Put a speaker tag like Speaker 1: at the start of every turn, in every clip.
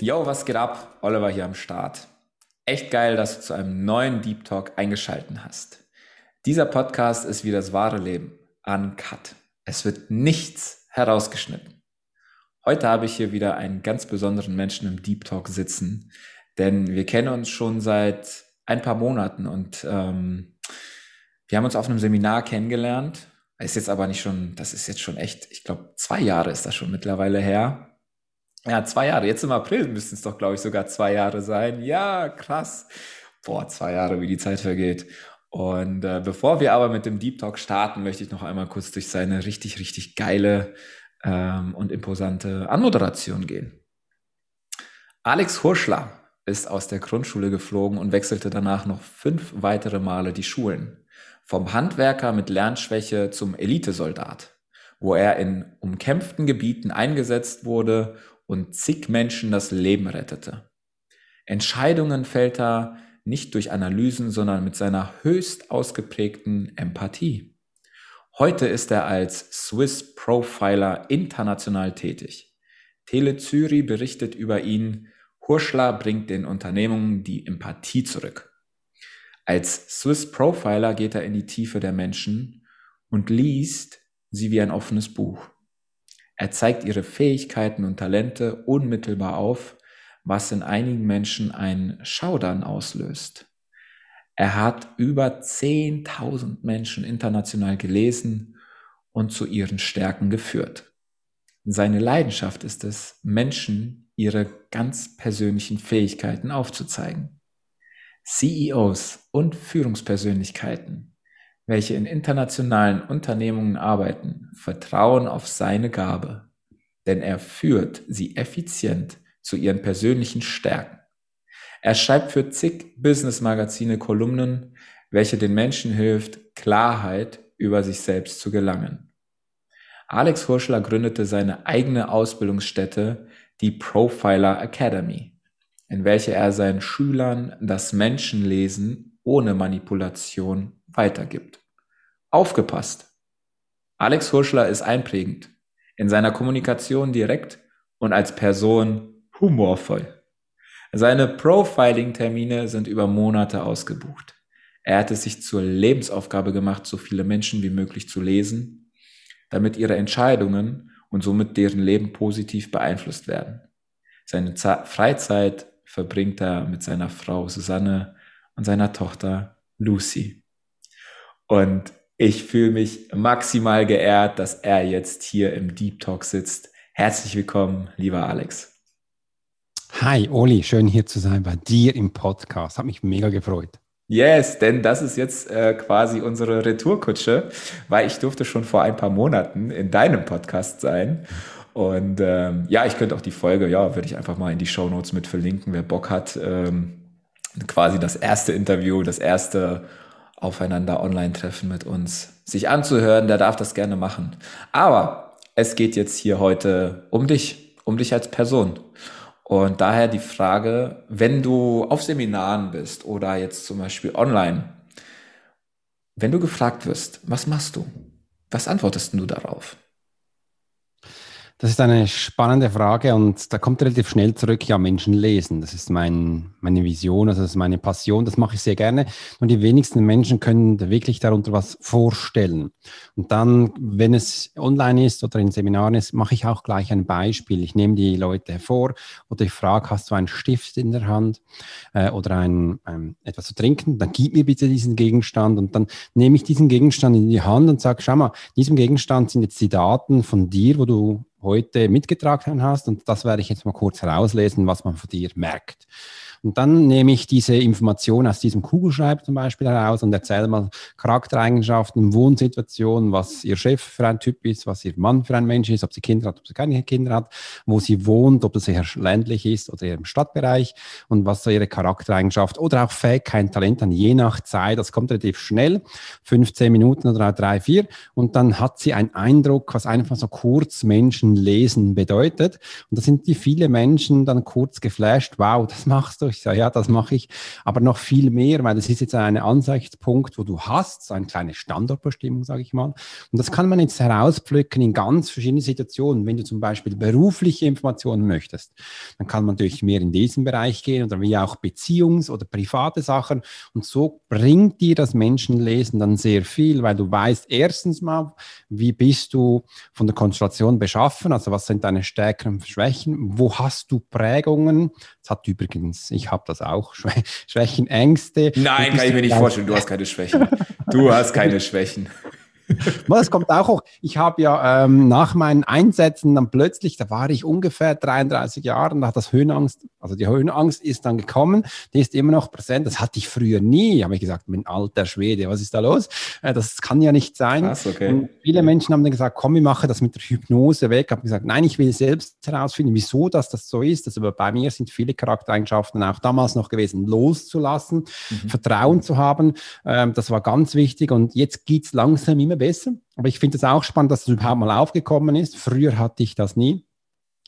Speaker 1: Yo, was geht ab? Oliver hier am Start. Echt geil, dass du zu einem neuen Deep Talk eingeschalten hast. Dieser Podcast ist wie das wahre Leben. Uncut. Es wird nichts herausgeschnitten. Heute habe ich hier wieder einen ganz besonderen Menschen im Deep Talk sitzen, denn wir kennen uns schon seit ein paar Monaten und ähm, wir haben uns auf einem Seminar kennengelernt. Ist jetzt aber nicht schon, das ist jetzt schon echt, ich glaube, zwei Jahre ist das schon mittlerweile her. Ja, zwei Jahre. Jetzt im April müssten es doch, glaube ich, sogar zwei Jahre sein. Ja, krass. Boah, zwei Jahre, wie die Zeit vergeht. Und äh, bevor wir aber mit dem Deep Talk starten, möchte ich noch einmal kurz durch seine richtig, richtig geile ähm, und imposante Anmoderation gehen. Alex Hurschler ist aus der Grundschule geflogen und wechselte danach noch fünf weitere Male die Schulen. Vom Handwerker mit Lernschwäche zum Elitesoldat, wo er in umkämpften Gebieten eingesetzt wurde und zig Menschen das Leben rettete. Entscheidungen fällt er nicht durch Analysen, sondern mit seiner höchst ausgeprägten Empathie. Heute ist er als Swiss Profiler international tätig. Tele Zürich berichtet über ihn, Hurschler bringt den Unternehmungen die Empathie zurück. Als Swiss Profiler geht er in die Tiefe der Menschen und liest sie wie ein offenes Buch. Er zeigt ihre Fähigkeiten und Talente unmittelbar auf, was in einigen Menschen ein Schaudern auslöst. Er hat über 10.000 Menschen international gelesen und zu ihren Stärken geführt. Seine Leidenschaft ist es, Menschen ihre ganz persönlichen Fähigkeiten aufzuzeigen. CEOs und Führungspersönlichkeiten, welche in internationalen Unternehmungen arbeiten, vertrauen auf seine Gabe, denn er führt sie effizient zu ihren persönlichen Stärken. Er schreibt für zig Business-Magazine Kolumnen, welche den Menschen hilft, Klarheit über sich selbst zu gelangen. Alex Hurschler gründete seine eigene Ausbildungsstätte, die Profiler Academy in welcher er seinen Schülern das Menschenlesen ohne Manipulation weitergibt. Aufgepasst! Alex Hurschler ist einprägend, in seiner Kommunikation direkt und als Person humorvoll. Seine Profiling-Termine sind über Monate ausgebucht. Er hat es sich zur Lebensaufgabe gemacht, so viele Menschen wie möglich zu lesen, damit ihre Entscheidungen und somit deren Leben positiv beeinflusst werden. Seine Freizeit verbringt er mit seiner Frau Susanne und seiner Tochter Lucy. Und ich fühle mich maximal geehrt, dass er jetzt hier im Deep Talk sitzt. Herzlich willkommen, lieber Alex.
Speaker 2: Hi, Oli, schön hier zu sein bei dir im Podcast. Hat mich mega gefreut.
Speaker 1: Yes, denn das ist jetzt äh, quasi unsere Retourkutsche, weil ich durfte schon vor ein paar Monaten in deinem Podcast sein. Und ähm, ja, ich könnte auch die Folge, ja, würde ich einfach mal in die Show Notes mit verlinken, wer Bock hat. Ähm, quasi das erste Interview, das erste Aufeinander Online-Treffen mit uns sich anzuhören, der darf das gerne machen. Aber es geht jetzt hier heute um dich, um dich als Person. Und daher die Frage, wenn du auf Seminaren bist oder jetzt zum Beispiel online, wenn du gefragt wirst, was machst du? Was antwortest du darauf?
Speaker 2: Das ist eine spannende Frage und da kommt relativ schnell zurück, ja, Menschen lesen. Das ist mein, meine Vision, also das ist meine Passion, das mache ich sehr gerne. Und die wenigsten Menschen können wirklich darunter was vorstellen. Und dann, wenn es online ist oder in Seminaren ist, mache ich auch gleich ein Beispiel. Ich nehme die Leute hervor oder ich frage, hast du einen Stift in der Hand äh, oder ein, ein, etwas zu trinken? Dann gib mir bitte diesen Gegenstand und dann nehme ich diesen Gegenstand in die Hand und sage, schau mal, diesem Gegenstand sind jetzt die Daten von dir, wo du heute mitgetragen hast. Und das werde ich jetzt mal kurz herauslesen, was man von dir merkt. Und dann nehme ich diese Information aus diesem Kugelschreiber zum Beispiel heraus und erzähle mal Charaktereigenschaften, Wohnsituationen, was ihr Chef für ein Typ ist, was ihr Mann für ein Mensch ist, ob sie Kinder hat, ob sie keine Kinder hat, wo sie wohnt, ob das eher ländlich ist oder eher im Stadtbereich und was so ihre Charaktereigenschaft oder auch Fähigkeiten, Talent an je nach Zeit, das kommt relativ schnell, 15 Minuten oder drei, vier. Und dann hat sie einen Eindruck, was einfach so kurz Menschen lesen bedeutet. Und da sind die viele Menschen dann kurz geflasht, wow, das machst du Ich sage, ja, das mache ich. Aber noch viel mehr, weil das ist jetzt ein Ansichtspunkt, wo du hast, so eine kleine Standortbestimmung, sage ich mal. Und das kann man jetzt herauspflücken in ganz verschiedenen Situationen. Wenn du zum Beispiel berufliche Informationen möchtest, dann kann man natürlich mehr in diesen Bereich gehen oder wie auch Beziehungs- oder private Sachen. Und so bringt dir das Menschenlesen dann sehr viel, weil du weißt erstens mal, wie bist du von der Konstellation beschaffen, also was sind deine Stärken und Schwächen, wo hast du Prägungen, das hat übrigens, ich habe das auch, Schwächen, Ängste.
Speaker 1: Nein, kann ich mir nicht vorstellen, du hast keine Schwächen. Du hast keine Schwächen.
Speaker 2: Das kommt auch hoch. Ich habe ja ähm, nach meinen Einsätzen dann plötzlich, da war ich ungefähr 33 Jahre, da hat das Höhenangst, also die Höhenangst ist dann gekommen, die ist immer noch präsent. Das hatte ich früher nie. Habe ich gesagt, mein alter Schwede, was ist da los? Äh, das kann ja nicht sein. Krass, okay. Viele Menschen haben dann gesagt, komm, ich mache das mit der Hypnose weg. Ich habe gesagt, nein, ich will selbst herausfinden, wieso dass das so ist. Also bei mir sind viele Charaktereigenschaften auch damals noch gewesen, loszulassen, mhm. Vertrauen zu haben. Ähm, das war ganz wichtig. Und jetzt geht es langsam immer besser. Aber ich finde es auch spannend, dass es überhaupt mal aufgekommen ist. Früher hatte ich das nie.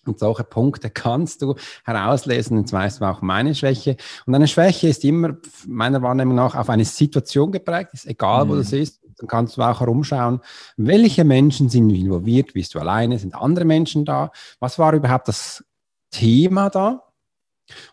Speaker 2: Und solche Punkte kannst du herauslesen. Jetzt weißt du auch meine Schwäche. Und eine Schwäche ist immer meiner Wahrnehmung nach auf eine Situation geprägt. Ist egal, mhm. wo das ist. Dann kannst du auch herumschauen, welche Menschen sind involviert. Bist du alleine? Sind andere Menschen da? Was war überhaupt das Thema da?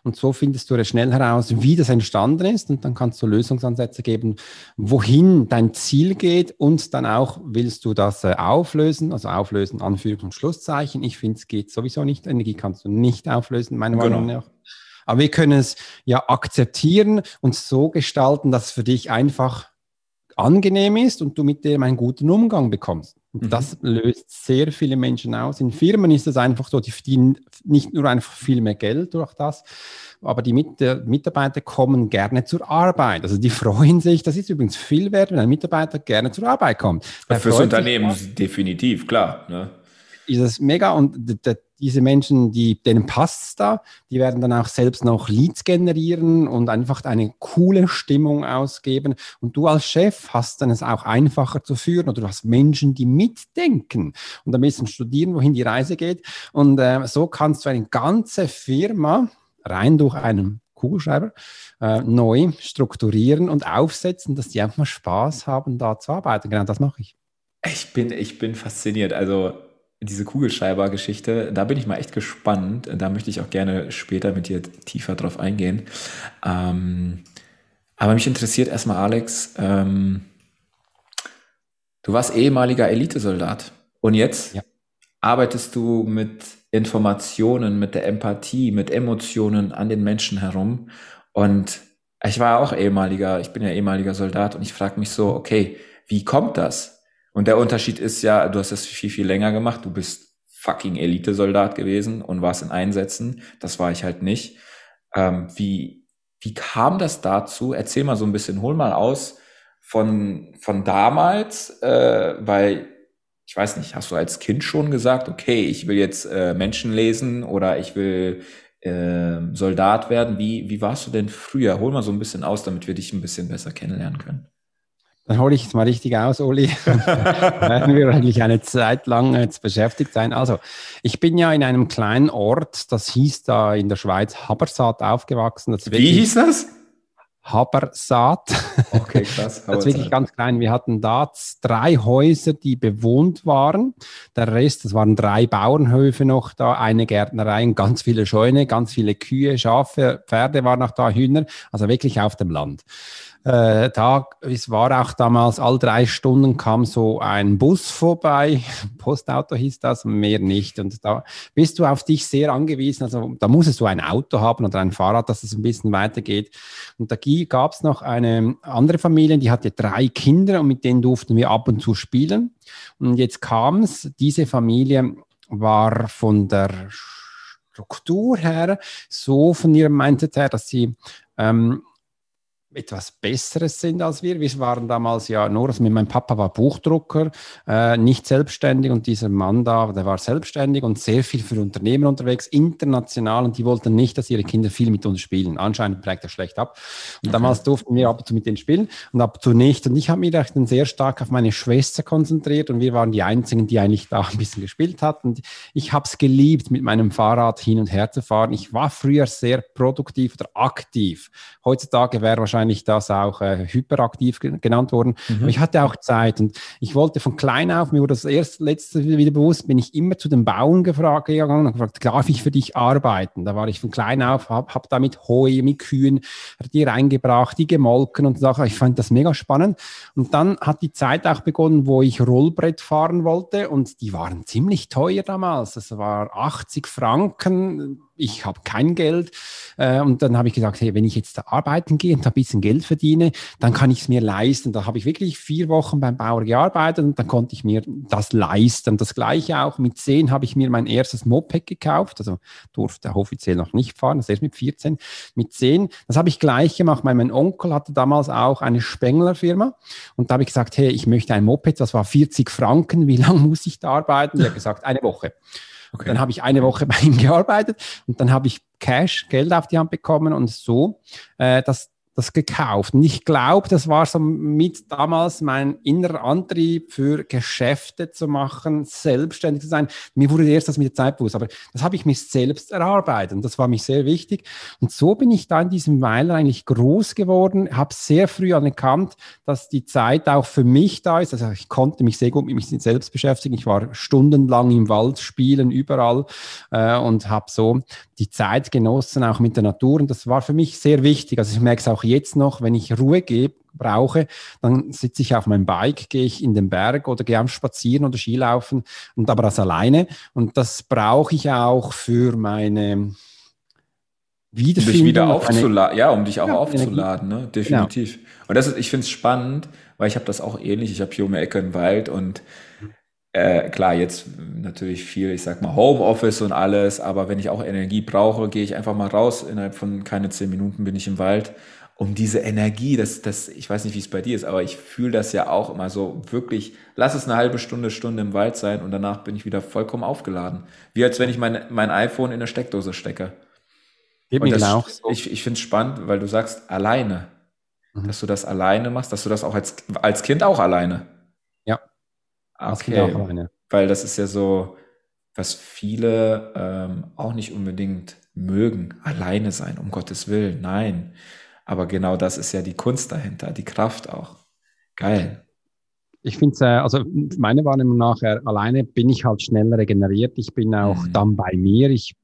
Speaker 2: Und so findest du schnell heraus, wie das entstanden ist und dann kannst du Lösungsansätze geben, wohin dein Ziel geht und dann auch willst du das äh, auflösen, also auflösen, Anführungs- und Schlusszeichen. Ich finde, es geht sowieso nicht. Energie kannst du nicht auflösen, meiner genau. Meinung nach. Aber wir können es ja akzeptieren und so gestalten, dass es für dich einfach angenehm ist und du mit dem einen guten Umgang bekommst. Und mhm. das löst sehr viele Menschen aus. In Firmen ist es einfach so, die verdienen nicht nur einfach viel mehr Geld durch das, aber die Mitarbeiter kommen gerne zur Arbeit. Also die freuen sich, das ist übrigens viel wert, wenn ein Mitarbeiter gerne zur Arbeit kommt.
Speaker 1: Der Fürs Unternehmen definitiv, klar. Ne?
Speaker 2: Ist es mega und diese Menschen, die, denen passt da, die werden dann auch selbst noch Leads generieren und einfach eine coole Stimmung ausgeben. Und du als Chef hast dann es auch einfacher zu führen oder du hast Menschen, die mitdenken und ein bisschen studieren, wohin die Reise geht. Und äh, so kannst du eine ganze Firma rein durch einen Kugelschreiber äh, neu strukturieren und aufsetzen, dass die einfach mal Spaß haben, da zu arbeiten. Genau das mache ich.
Speaker 1: Ich bin, ich bin fasziniert. Also diese Kugelschreiber-Geschichte, da bin ich mal echt gespannt. Da möchte ich auch gerne später mit dir tiefer drauf eingehen. Ähm, aber mich interessiert erstmal, Alex, ähm, du warst ehemaliger Elitesoldat und jetzt ja. arbeitest du mit Informationen, mit der Empathie, mit Emotionen an den Menschen herum. Und ich war auch ehemaliger, ich bin ja ehemaliger Soldat und ich frage mich so, okay, wie kommt das? Und der Unterschied ist ja, du hast das viel, viel länger gemacht. Du bist fucking Elite-Soldat gewesen und warst in Einsätzen. Das war ich halt nicht. Ähm, wie, wie kam das dazu? Erzähl mal so ein bisschen, hol mal aus von, von damals, äh, weil ich weiß nicht, hast du als Kind schon gesagt, okay, ich will jetzt äh, Menschen lesen oder ich will äh, Soldat werden? Wie, wie warst du denn früher? Hol mal so ein bisschen aus, damit wir dich ein bisschen besser kennenlernen können.
Speaker 2: Dann hole ich es mal richtig aus, Uli. werden wir eigentlich eine Zeit lang jetzt beschäftigt sein. Also, ich bin ja in einem kleinen Ort, das hieß da in der Schweiz Habersaat aufgewachsen.
Speaker 1: Wie hieß das?
Speaker 2: Habersaat. Okay, krass. das ist wirklich ganz klein. Wir hatten da drei Häuser, die bewohnt waren. Der Rest, das waren drei Bauernhöfe noch da, eine Gärtnerei und ganz viele Scheune, ganz viele Kühe, Schafe, Pferde waren noch da, Hühner. Also wirklich auf dem Land äh, da, es war auch damals, all drei Stunden kam so ein Bus vorbei, Postauto hieß das, mehr nicht. Und da bist du auf dich sehr angewiesen. Also da musstest du ein Auto haben oder ein Fahrrad, dass es ein bisschen weitergeht. Und da gab es noch eine andere Familie, die hatte drei Kinder und mit denen durften wir ab und zu spielen. Und jetzt kam es, diese Familie war von der Struktur her so von ihrem Mindset her, dass sie ähm, etwas Besseres sind als wir. Wir waren damals ja nur, also mein Papa war Buchdrucker, äh, nicht selbstständig und dieser Mann da, der war selbstständig und sehr viel für Unternehmen unterwegs, international und die wollten nicht, dass ihre Kinder viel mit uns spielen. Anscheinend prägt er schlecht ab. Und okay. damals durften wir ab und zu mit denen spielen und ab und zu nicht. Und ich habe mich dann sehr stark auf meine Schwester konzentriert und wir waren die Einzigen, die eigentlich da ein bisschen gespielt hatten. Und ich habe es geliebt, mit meinem Fahrrad hin und her zu fahren. Ich war früher sehr produktiv oder aktiv. Heutzutage wäre wahrscheinlich wahrscheinlich das auch äh, hyperaktiv genannt worden. Mhm. Aber ich hatte auch Zeit und ich wollte von klein auf, mir wurde das erst letzte wieder bewusst, bin ich immer zu den Bauern gefragt, gegangen und gefragt, darf ich für dich arbeiten? Da war ich von klein auf, habe hab da mit Heu, mit Kühen die reingebracht, die gemolken und so. Ich fand das mega spannend. Und dann hat die Zeit auch begonnen, wo ich Rollbrett fahren wollte und die waren ziemlich teuer damals. Das war 80 Franken ich habe kein Geld. Äh, und dann habe ich gesagt, hey, wenn ich jetzt da arbeiten gehe und da ein bisschen Geld verdiene, dann kann ich es mir leisten. Da habe ich wirklich vier Wochen beim Bauer gearbeitet und dann konnte ich mir das leisten. Das gleiche auch mit zehn habe ich mir mein erstes Moped gekauft. Also durfte offiziell noch nicht fahren, das erst mit 14. Mit zehn, das habe ich gleich gemacht, weil mein Onkel hatte damals auch eine Spengler-Firma. Und da habe ich gesagt, hey, ich möchte ein Moped, das war 40 Franken. Wie lange muss ich da arbeiten? Er hat gesagt, eine Woche. Okay. Dann habe ich eine Woche bei ihm gearbeitet und dann habe ich Cash, Geld auf die Hand bekommen und so, äh, dass das gekauft. Und ich glaube, das war so mit damals mein innerer Antrieb für Geschäfte zu machen, selbstständig zu sein. Mir wurde erst das mit der Zeit bewusst, aber das habe ich mir selbst erarbeitet und das war mich sehr wichtig. Und so bin ich da in diesem Weiler eigentlich groß geworden, habe sehr früh anerkannt, dass die Zeit auch für mich da ist. Also ich konnte mich sehr gut mit mich selbst beschäftigen. Ich war stundenlang im Wald spielen, überall äh, und habe so die Zeit genossen, auch mit der Natur. Und das war für mich sehr wichtig. Also ich merke es auch jetzt noch, wenn ich Ruhe gebe, brauche, dann sitze ich auf meinem Bike, gehe ich in den Berg oder gehe am Spazieren oder Skilaufen und aber das alleine. Und das brauche ich auch für meine
Speaker 1: Wiederfindung. Um dich wieder aufzuladen, ja, um dich auch ja, aufzuladen, ne? definitiv. Genau. Und das ist, ich finde es spannend, weil ich habe das auch ähnlich. Ich habe hier um die Ecke einen Wald und äh, klar, jetzt natürlich viel, ich sag mal, Homeoffice und alles, aber wenn ich auch Energie brauche, gehe ich einfach mal raus. Innerhalb von keine zehn Minuten bin ich im Wald. Um diese Energie, das, das, ich weiß nicht, wie es bei dir ist, aber ich fühle das ja auch immer so wirklich, lass es eine halbe Stunde, Stunde im Wald sein und danach bin ich wieder vollkommen aufgeladen. Wie als wenn ich mein, mein iPhone in eine Steckdose stecke. Geht mir genau. So. Ich, ich finde es spannend, weil du sagst, alleine. Mhm. Dass du das alleine machst, dass du das auch als, als Kind auch alleine. Okay, weil das ist ja so, was viele ähm, auch nicht unbedingt mögen, alleine sein, um Gottes Willen, nein. Aber genau das ist ja die Kunst dahinter, die Kraft auch. Geil.
Speaker 2: Ich finde es, äh, also meiner Wahrnehmung nach, äh, alleine bin ich halt schnell regeneriert. Ich bin auch mhm. dann bei mir. Ich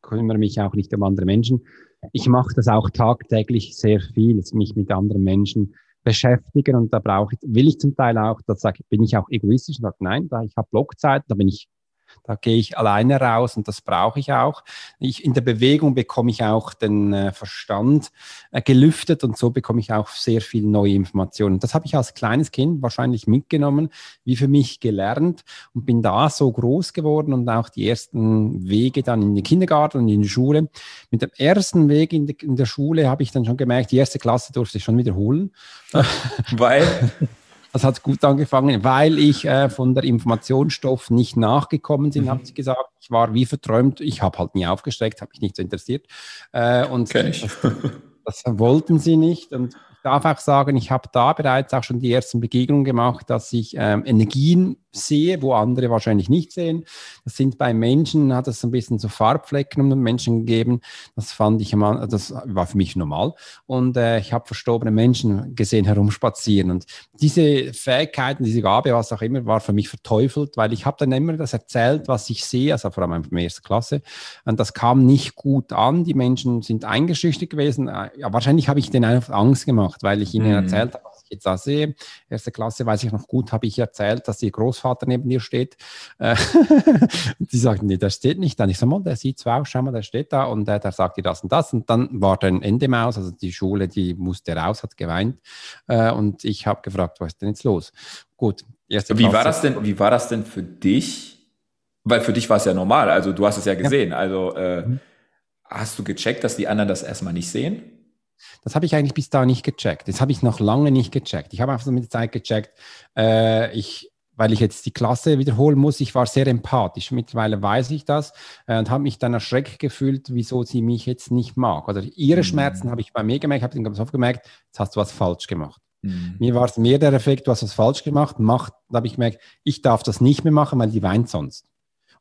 Speaker 2: kümmere mich auch nicht um andere Menschen. Ich mache das auch tagtäglich sehr viel, mich mit anderen Menschen beschäftigen und da brauche ich, will ich zum Teil auch, da sage, bin ich auch egoistisch und sage, nein, da ich habe Blockzeit, da bin ich da gehe ich alleine raus und das brauche ich auch. Ich, in der Bewegung bekomme ich auch den äh, Verstand äh, gelüftet und so bekomme ich auch sehr viel neue Informationen. Das habe ich als kleines Kind wahrscheinlich mitgenommen, wie für mich gelernt und bin da so groß geworden und auch die ersten Wege dann in den Kindergarten und in die Schule. Mit dem ersten Weg in, de, in der Schule habe ich dann schon gemerkt, die erste Klasse durfte ich schon wiederholen.
Speaker 1: Weil?
Speaker 2: Das hat gut angefangen, weil ich äh, von der Informationsstoff nicht nachgekommen bin, mhm. habe ich gesagt. Ich war wie verträumt. Ich habe halt nie aufgestreckt, habe mich nicht so interessiert. Äh, und. Das, das wollten sie nicht. Und ich darf auch sagen, ich habe da bereits auch schon die ersten Begegnungen gemacht, dass ich ähm, Energien sehe, wo andere wahrscheinlich nicht sehen. Das sind bei Menschen, hat es ein bisschen so Farbflecken um den Menschen gegeben. Das fand ich immer, das war für mich normal. Und äh, ich habe verstorbene Menschen gesehen herumspazieren. Und diese Fähigkeiten, diese Gabe, was auch immer, war für mich verteufelt, weil ich habe dann immer das erzählt, was ich sehe, also vor allem in der ersten Klasse. Und das kam nicht gut an. Die Menschen sind eingeschüchtert gewesen. Ja, wahrscheinlich habe ich denen einfach Angst gemacht, weil ich ihnen mhm. erzählt habe, ich jetzt da sehe. Erste Klasse weiß ich noch gut, habe ich erzählt, dass die Großvater neben dir steht. Äh, die sagten, nee, der steht nicht da. Ich sage mal, der sieht zwar aus, schau mal, der steht da und äh, der sagt dir das und das. Und dann war dann Ende Maus, also die Schule, die musste raus, hat geweint. Äh, und ich habe gefragt, was ist denn jetzt los? Gut.
Speaker 1: Erste wie war das denn, wie war das denn für dich? Weil für dich war es ja normal, also du hast es ja gesehen. Ja. Also äh, mhm. hast du gecheckt, dass die anderen das erstmal nicht sehen?
Speaker 2: Das habe ich eigentlich bis da nicht gecheckt. Das habe ich noch lange nicht gecheckt. Ich habe einfach so mit der Zeit gecheckt, äh, ich, weil ich jetzt die Klasse wiederholen muss. Ich war sehr empathisch. Mittlerweile weiß ich das äh, und habe mich dann erschreckt gefühlt, wieso sie mich jetzt nicht mag. Oder ihre mhm. Schmerzen habe ich bei mir gemerkt, habe dann ganz oft gemerkt, jetzt hast du was falsch gemacht. Mhm. Mir war es mehr der Effekt, du hast was falsch gemacht, macht, da habe ich gemerkt, ich darf das nicht mehr machen, weil die weint sonst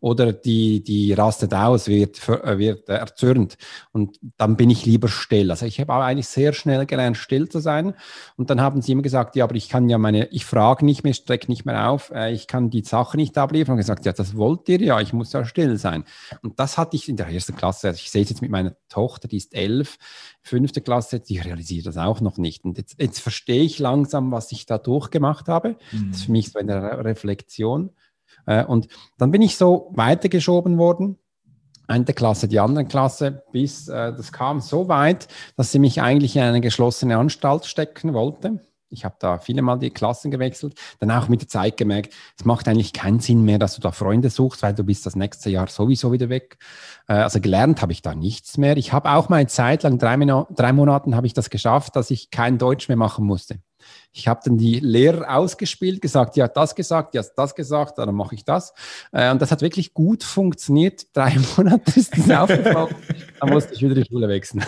Speaker 2: oder die, die rastet aus, wird, äh, wird erzürnt. Und dann bin ich lieber still. Also ich habe auch eigentlich sehr schnell gelernt, still zu sein. Und dann haben sie immer gesagt, ja, aber ich kann ja meine, ich frage nicht mehr, strecke nicht mehr auf, äh, ich kann die Sache nicht abliefern. Und gesagt, ja, das wollt ihr ja, ich muss ja still sein. Und das hatte ich in der ersten Klasse. Also ich sehe es jetzt mit meiner Tochter, die ist elf, fünfte Klasse, die realisiert das auch noch nicht. Und jetzt, jetzt verstehe ich langsam, was ich da durchgemacht habe. Mhm. Das ist für mich so eine Reflexion. Äh, und dann bin ich so weitergeschoben worden eine Klasse, die andere Klasse, bis äh, das kam so weit, dass sie mich eigentlich in eine geschlossene Anstalt stecken wollte. Ich habe da viele Mal die Klassen gewechselt, dann auch mit der Zeit gemerkt, es macht eigentlich keinen Sinn mehr, dass du da Freunde suchst, weil du bist das nächste Jahr sowieso wieder weg. Äh, also gelernt habe ich da nichts mehr. Ich habe auch mal eine Zeit lang, drei, drei Monaten habe ich das geschafft, dass ich kein Deutsch mehr machen musste. Ich habe dann die Lehrer ausgespielt, gesagt, ja, das gesagt, ja, das gesagt, dann mache ich das. Äh, und das hat wirklich gut funktioniert. Drei Monate ist das aufgefallen. dann musste ich wieder die Schule wechseln.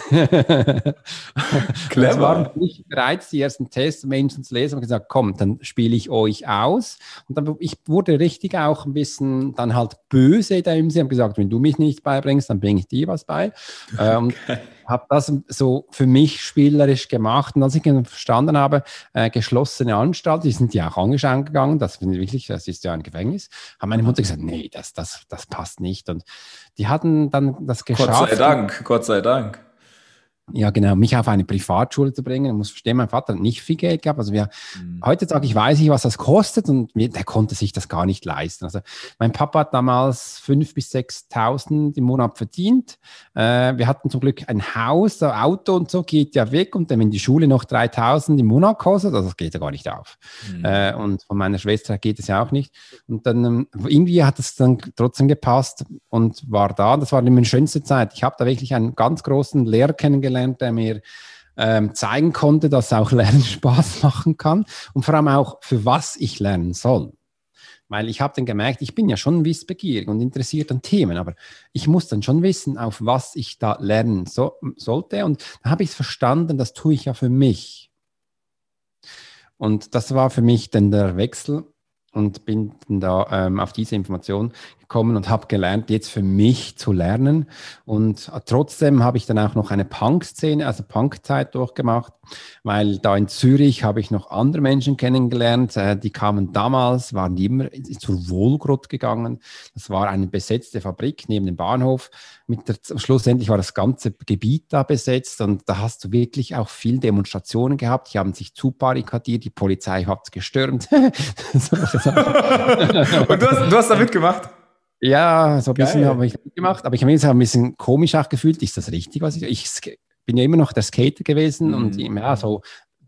Speaker 2: Clever. Das waren nicht bereits die ersten Tests, Menschen zu lesen und gesagt, komm, dann spiele ich euch aus. Und dann, ich wurde richtig auch ein bisschen dann halt böse da im Sinne, gesagt, wenn du mich nicht beibringst, dann bringe ich dir was bei. Ähm, okay habe das so für mich spielerisch gemacht. Und als ich verstanden habe, äh, geschlossene Anstalt, die sind ja auch angeschaut gegangen, das finde ich wirklich, das ist ja ein Gefängnis, hat meine Mutter gesagt, nee, das, das, das passt nicht. Und die hatten dann das geschafft.
Speaker 1: Gott sei Dank, Gott sei Dank
Speaker 2: ja, genau, mich auf eine Privatschule zu bringen. Ich muss verstehen, mein Vater hat nicht viel Geld gehabt. Also wir, mhm. heutzutage, ich weiß nicht, was das kostet und wir, der konnte sich das gar nicht leisten. Also mein Papa hat damals 5.000 bis 6.000 im Monat verdient. Äh, wir hatten zum Glück ein Haus, ein Auto und so geht ja weg und dann, wenn die Schule noch 3.000 im Monat kostet, also das geht ja gar nicht auf. Mhm. Äh, und von meiner Schwester geht es ja auch nicht. Und dann ähm, irgendwie hat es dann trotzdem gepasst und war da. Das war meine schönste Zeit. Ich habe da wirklich einen ganz großen Lehrer kennengelernt kennengelernt, der mir ähm, zeigen konnte, dass auch Lernen Spaß machen kann und vor allem auch, für was ich lernen soll. Weil ich habe dann gemerkt, ich bin ja schon wissbegierig und interessiert an Themen, aber ich muss dann schon wissen, auf was ich da lernen so, sollte. Und da habe ich es verstanden, das tue ich ja für mich. Und das war für mich dann der Wechsel und bin da ähm, auf diese Information gekommen und habe gelernt, jetzt für mich zu lernen. Und trotzdem habe ich dann auch noch eine Punk-Szene, also Punk-Zeit durchgemacht, weil da in Zürich habe ich noch andere Menschen kennengelernt. Äh, die kamen damals, waren immer zur Wohlgrut gegangen. Das war eine besetzte Fabrik neben dem Bahnhof. Mit der, schlussendlich war das ganze Gebiet da besetzt und da hast du wirklich auch viel Demonstrationen gehabt. Die haben sich zubarrikadiert, die Polizei hat gestürmt. und
Speaker 1: du hast, du hast da mitgemacht?
Speaker 2: Ja, so ein bisschen habe ich gemacht, aber ich habe mich ein bisschen komisch auch gefühlt. Ist das richtig, was ich Ich bin ja immer noch der Skater gewesen mhm. und ja, so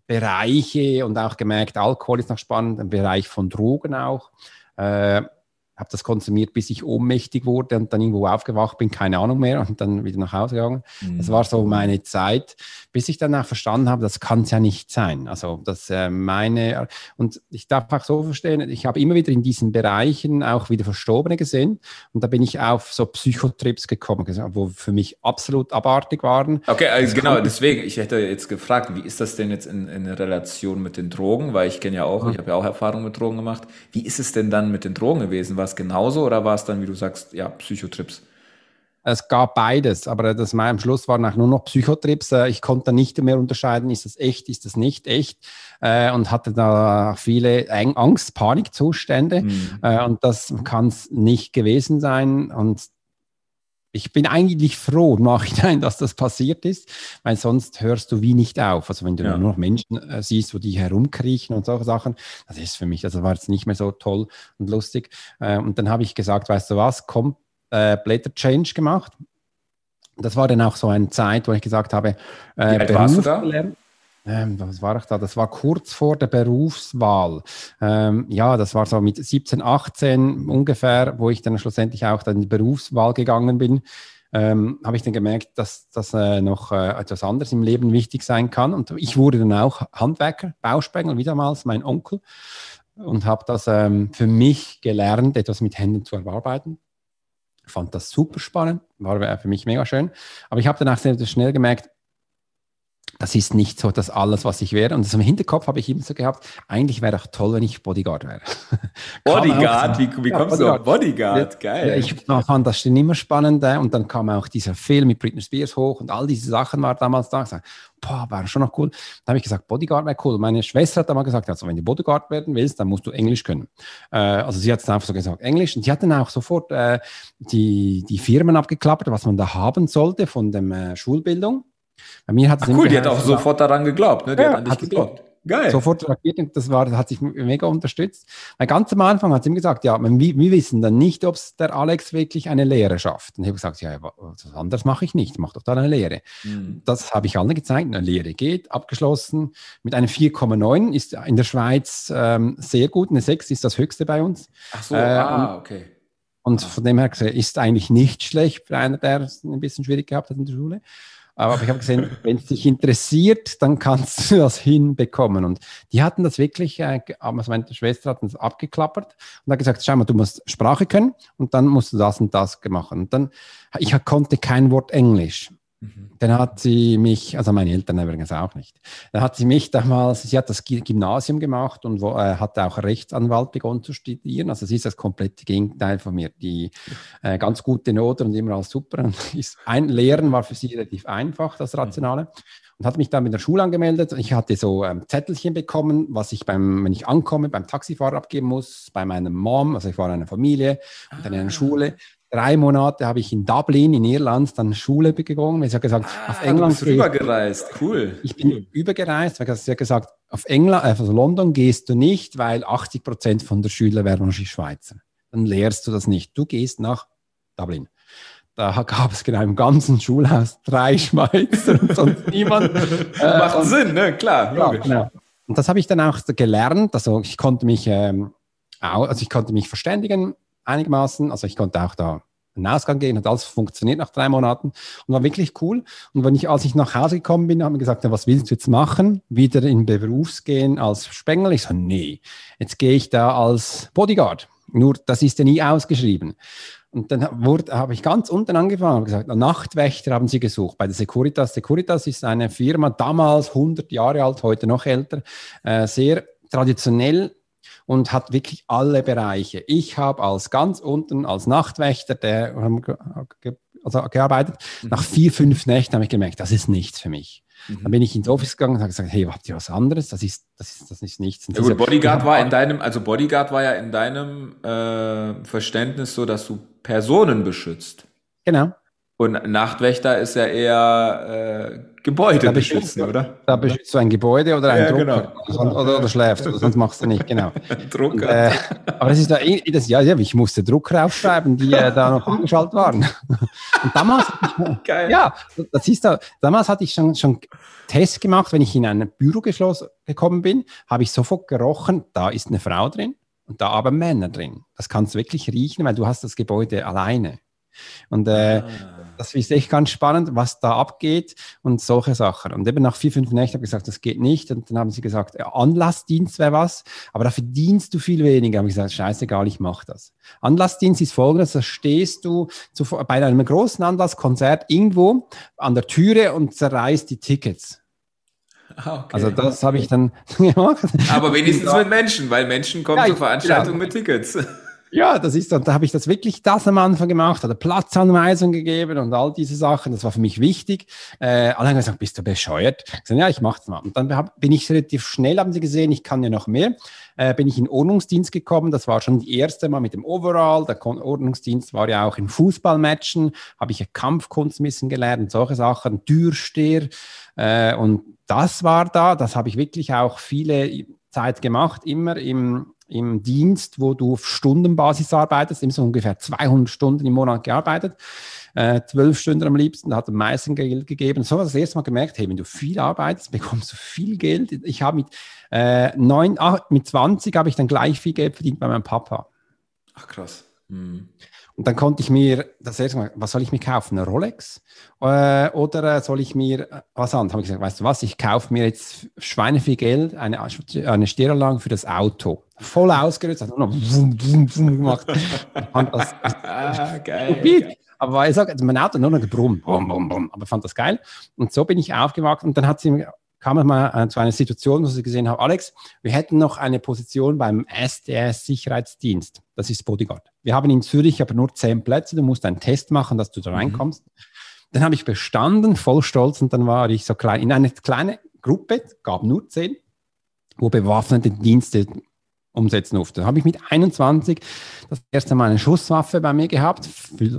Speaker 2: Bereiche und auch gemerkt, Alkohol ist noch spannend, ein Bereich von Drogen auch. Äh, habe das konsumiert, bis ich ohnmächtig wurde und dann irgendwo aufgewacht bin, keine Ahnung mehr und dann wieder nach Hause gegangen. Mhm. Das war so meine Zeit, bis ich dann auch verstanden habe, das kann es ja nicht sein. Also das äh, meine und ich darf auch so verstehen, ich habe immer wieder in diesen Bereichen auch wieder Verstorbene gesehen und da bin ich auf so Psychotrips gekommen, wo für mich absolut abartig waren.
Speaker 1: Okay, also genau, deswegen, ich hätte jetzt gefragt, wie ist das denn jetzt in, in Relation mit den Drogen, weil ich kenne ja auch, mhm. ich habe ja auch Erfahrung mit Drogen gemacht. Wie ist es denn dann mit den Drogen gewesen? Was es genauso oder war es dann, wie du sagst, ja, Psychotrips?
Speaker 2: Es gab beides, aber das mal am Schluss waren auch nur noch Psychotrips. Äh, ich konnte nicht mehr unterscheiden, ist das echt, ist das nicht echt äh, und hatte da viele Angst, Panikzustände mhm. Äh, und das kann es nicht gewesen sein und ich bin eigentlich froh im Nachhinein, dass das passiert ist, weil sonst hörst du wie nicht auf. Also wenn du ja. nur noch Menschen äh, siehst, wo die herumkriechen und solche Sachen, das ist für mich, also war jetzt nicht mehr so toll und lustig. Äh, und dann habe ich gesagt, weißt du was, komm, äh, Blätter Change gemacht. Das war dann auch so eine Zeit, wo ich gesagt habe,
Speaker 1: äh, Wie alt warst du da?
Speaker 2: Ähm, was war ich da? Das war kurz vor der Berufswahl. Ähm, ja, das war so mit 17, 18 ungefähr, wo ich dann schlussendlich auch dann in die Berufswahl gegangen bin. ähm, habe ich dann gemerkt, dass das äh, noch äh, etwas anderes im Leben wichtig sein kann. Und ich wurde dann auch Handwerker, Bauspengel, wiedermals mein Onkel, und habe das ähm, für mich gelernt, etwas mit Händen zu erarbeiten. Fand das super spannend, war für mich mega schön. Aber ich habe dann auch sehr schnell gemerkt, das ist nicht so das alles, was ich wäre. Und das im Hinterkopf habe ich immer so gehabt, eigentlich wäre doch toll, wenn ich Bodyguard wäre.
Speaker 1: Bodyguard? Wie, wie ja, kommst Bodyguard. du auf Bodyguard? Geil.
Speaker 2: Ja, ich fand das schon immer spannend. Äh, und dann kam auch dieser Film mit Britney Spears hoch und all diese Sachen waren damals da. Ich sag, boah, war schon noch cool. Da habe ich gesagt, Bodyguard wäre cool. Meine Schwester hat damals gesagt, also wenn du Bodyguard werden willst, dann musst du Englisch können. Äh, also sie hat es einfach so gesagt, Englisch. Und sie hat dann auch sofort äh, die, die Firmen abgeklappert, was man da haben sollte von der äh, Schulbildung.
Speaker 1: Bei mir hat cool, die hat auch sofort daran geglaubt, ne? Die ja, hat an dich hat geglaubt.
Speaker 2: Geil. Sofort reagiert und das war, das hat sich mega unterstützt. Weil ganz am Anfang hat sie ihm gesagt, ja, wir, wir wissen dann nicht, ob es der Alex wirklich eine Lehre schafft. Und ich habe gesagt, ja, was anderes mache ich nicht, mach doch da eine Lehre. Mhm. Das habe ich allen gezeigt. Eine Lehre geht, abgeschlossen mit einem 4,9 ist in der Schweiz ähm, sehr gut. Eine 6 ist das höchste bei uns.
Speaker 1: Ach so, äh, ah, okay.
Speaker 2: Und von dem her ist eigentlich nicht schlecht für einer, der es ein bisschen schwierig gehabt hat in der Schule. Aber ich habe gesehen, wenn es dich interessiert, dann kannst du das hinbekommen. Und die hatten das wirklich, äh, also meine Schwester hat das abgeklappert und hat gesagt, schau mal, du musst Sprache können und dann musst du das und das machen. Und dann, ich konnte kein Wort Englisch. Mhm. Dann hat sie mich, also meine Eltern übrigens auch nicht, dann hat sie mich damals, sie hat das Gymnasium gemacht und wo, äh, hat auch Rechtsanwalt begonnen zu studieren. Also sie ist das komplette Gegenteil von mir. Die äh, ganz gute Noten und immer alles super. Und ist ein, Lehren war für sie relativ einfach, das Rationale. Und hat mich dann mit der Schule angemeldet. Ich hatte so ähm, Zettelchen bekommen, was ich beim, wenn ich ankomme, beim Taxifahrer abgeben muss, bei meinem Mom, also ich war in einer Familie und dann in einer ah. Schule drei Monate habe ich in Dublin, in Irland, dann Schule begonnen. Ich habe gesagt, ah, auf England.
Speaker 1: Du bist rübergereist, cool.
Speaker 2: Ich bin cool. übergereist, weil sie hat gesagt, auf England, also London gehst du nicht, weil 80 Prozent von der Schüler wären wahrscheinlich Schweizer. Dann lehrst du das nicht. Du gehst nach Dublin. Da gab es genau im ganzen Schulhaus drei Schweizer und sonst niemand.
Speaker 1: Äh, Macht und, Sinn, ne? Klar,
Speaker 2: ja, genau. Und das habe ich dann auch gelernt. Also ich konnte mich, ähm, also ich konnte mich verständigen einigermaßen. Also ich konnte auch da einen Ausgang gehen, hat alles funktioniert nach drei Monaten und war wirklich cool. Und wenn ich, als ich nach Hause gekommen bin, haben wir gesagt, was willst du jetzt machen? Wieder in Berufs gehen als Spengel? Ich so, nee, jetzt gehe ich da als Bodyguard. Nur, das ist ja nie ausgeschrieben. Und dann habe ich ganz unten angefangen und gesagt, Nachtwächter haben sie gesucht bei der Securitas. Securitas ist eine Firma, damals 100 Jahre alt, heute noch älter, äh, sehr traditionell und hat wirklich alle Bereiche. Ich habe als ganz unten, als Nachtwächter, der also gearbeitet, mhm. nach vier, fünf Nächten habe ich gemerkt, das ist nichts für mich. Mhm. Dann bin ich ins Office gegangen und habe gesagt, hey, habt ihr was anderes? Das ist, das ist, das ist nichts.
Speaker 1: Ja, gut, Bodyguard war in deinem, also Bodyguard war ja in deinem äh, Verständnis so, dass du Personen beschützt.
Speaker 2: Genau.
Speaker 1: Und Nachtwächter ist ja eher äh, Gebäude beschützen, oder?
Speaker 2: Da beschützt du ein Gebäude oder ein ja, Drucker. Genau. Oder, oder, oder, schläfst du, sonst machst du nicht, genau.
Speaker 1: Drucker. Und, äh,
Speaker 2: aber das ist da, das, ja, ja, ich musste Drucker aufschreiben, die äh, da noch angeschaltet waren. Und damals, Geil. ja, das ist da, damals hatte ich schon, schon Tests gemacht, wenn ich in ein Büro geschlossen gekommen bin, habe ich sofort gerochen, da ist eine Frau drin und da aber Männer drin. Das kannst du wirklich riechen, weil du hast das Gebäude alleine. Und äh, ah. das ist echt ganz spannend, was da abgeht und solche Sachen. Und eben nach vier, fünf Nächten habe ich gesagt, das geht nicht. Und dann haben sie gesagt, ja, Anlassdienst wäre was, aber da verdienst du viel weniger. Habe ich gesagt, scheißegal, ich mache das. Anlassdienst ist folgendes, da stehst du zu, bei einem großen Anlasskonzert irgendwo an der Türe und zerreißt die Tickets. Ah, okay. Also das habe ich dann
Speaker 1: gemacht. Aber wenigstens mit Menschen, weil Menschen kommen ja, zur Veranstaltung ja. mit Tickets.
Speaker 2: Ja, das ist, und da habe ich das wirklich das am Anfang gemacht, hatte Platzanweisung gegeben und all diese Sachen. Das war für mich wichtig. Äh, alle haben gesagt, bist du bescheuert? Ich gesagt, ja, ich mache es mal. Und dann hab, bin ich relativ schnell, haben sie gesehen, ich kann ja noch mehr. Äh, bin ich in Ordnungsdienst gekommen. Das war schon die erste Mal mit dem Overall. Der Ordnungsdienst war ja auch in Fußballmatchen. Habe ich ja Kampfkunst ein bisschen gelernt solche Sachen, Türsteher. Äh, und das war da. Das habe ich wirklich auch viele Zeit gemacht, immer im im Dienst, wo du auf Stundenbasis arbeitest, immer so ungefähr 200 Stunden im Monat gearbeitet, äh, zwölf Stunden am liebsten, hat am meisten Geld gegeben. So habe ich das erste Mal gemerkt, hey, wenn du viel arbeitest, bekommst du viel Geld. Ich habe mit, äh, ach, mit 20 habe ich dann gleich viel Geld verdient bei meinem Papa.
Speaker 1: Ach krass. Mhm.
Speaker 2: Und dann konnte ich mir das erste Mal, was soll ich mir kaufen? Eine Rolex? Äh, oder soll ich mir äh, was anderes? Habe ich gesagt, weißt du was, ich kaufe mir jetzt Schweine viel Geld, eine, eine Stereoanlage für das Auto. Voll ausgerüstet, hat nur noch wum, wum, wum gemacht. das, ah, geil. Aber ich sage, mein Auto nur noch gebrummt, bum, bum, bum. aber fand das geil. Und so bin ich aufgewacht und dann hat sie kam es mal äh, zu einer Situation, wo sie gesehen haben, Alex, wir hätten noch eine Position beim SDS-Sicherheitsdienst. Das ist Bodyguard. Wir haben in Zürich aber nur zehn Plätze. Du musst einen Test machen, dass du da mhm. reinkommst. Mhm. Dann habe ich bestanden, voll stolz, und dann war ich so klein in eine kleine Gruppe, gab nur zehn, wo bewaffnete Dienste umsetzen durfte. Dann habe ich mit 21 das erste Mal eine Schusswaffe bei mir gehabt,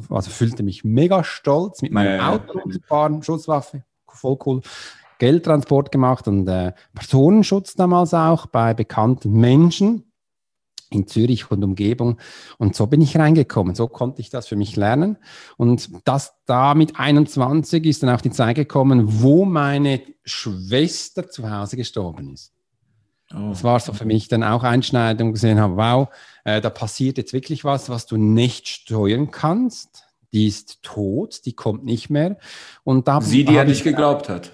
Speaker 2: also fühlte mich mega stolz mit meinem ja, Auto zu fahren, Schusswaffe, voll cool. Geldtransport gemacht und äh, Personenschutz damals auch bei bekannten Menschen in Zürich und Umgebung. Und so bin ich reingekommen. So konnte ich das für mich lernen. Und das da mit 21 ist dann auch die Zeit gekommen, wo meine Schwester zu Hause gestorben ist. Oh. Das war so für mich dann auch Einschneidung gesehen habe, wow, äh, da passiert jetzt wirklich was, was du nicht steuern kannst. Die ist tot, die kommt nicht mehr. Und da
Speaker 1: Sie, die ja nicht geglaubt hat.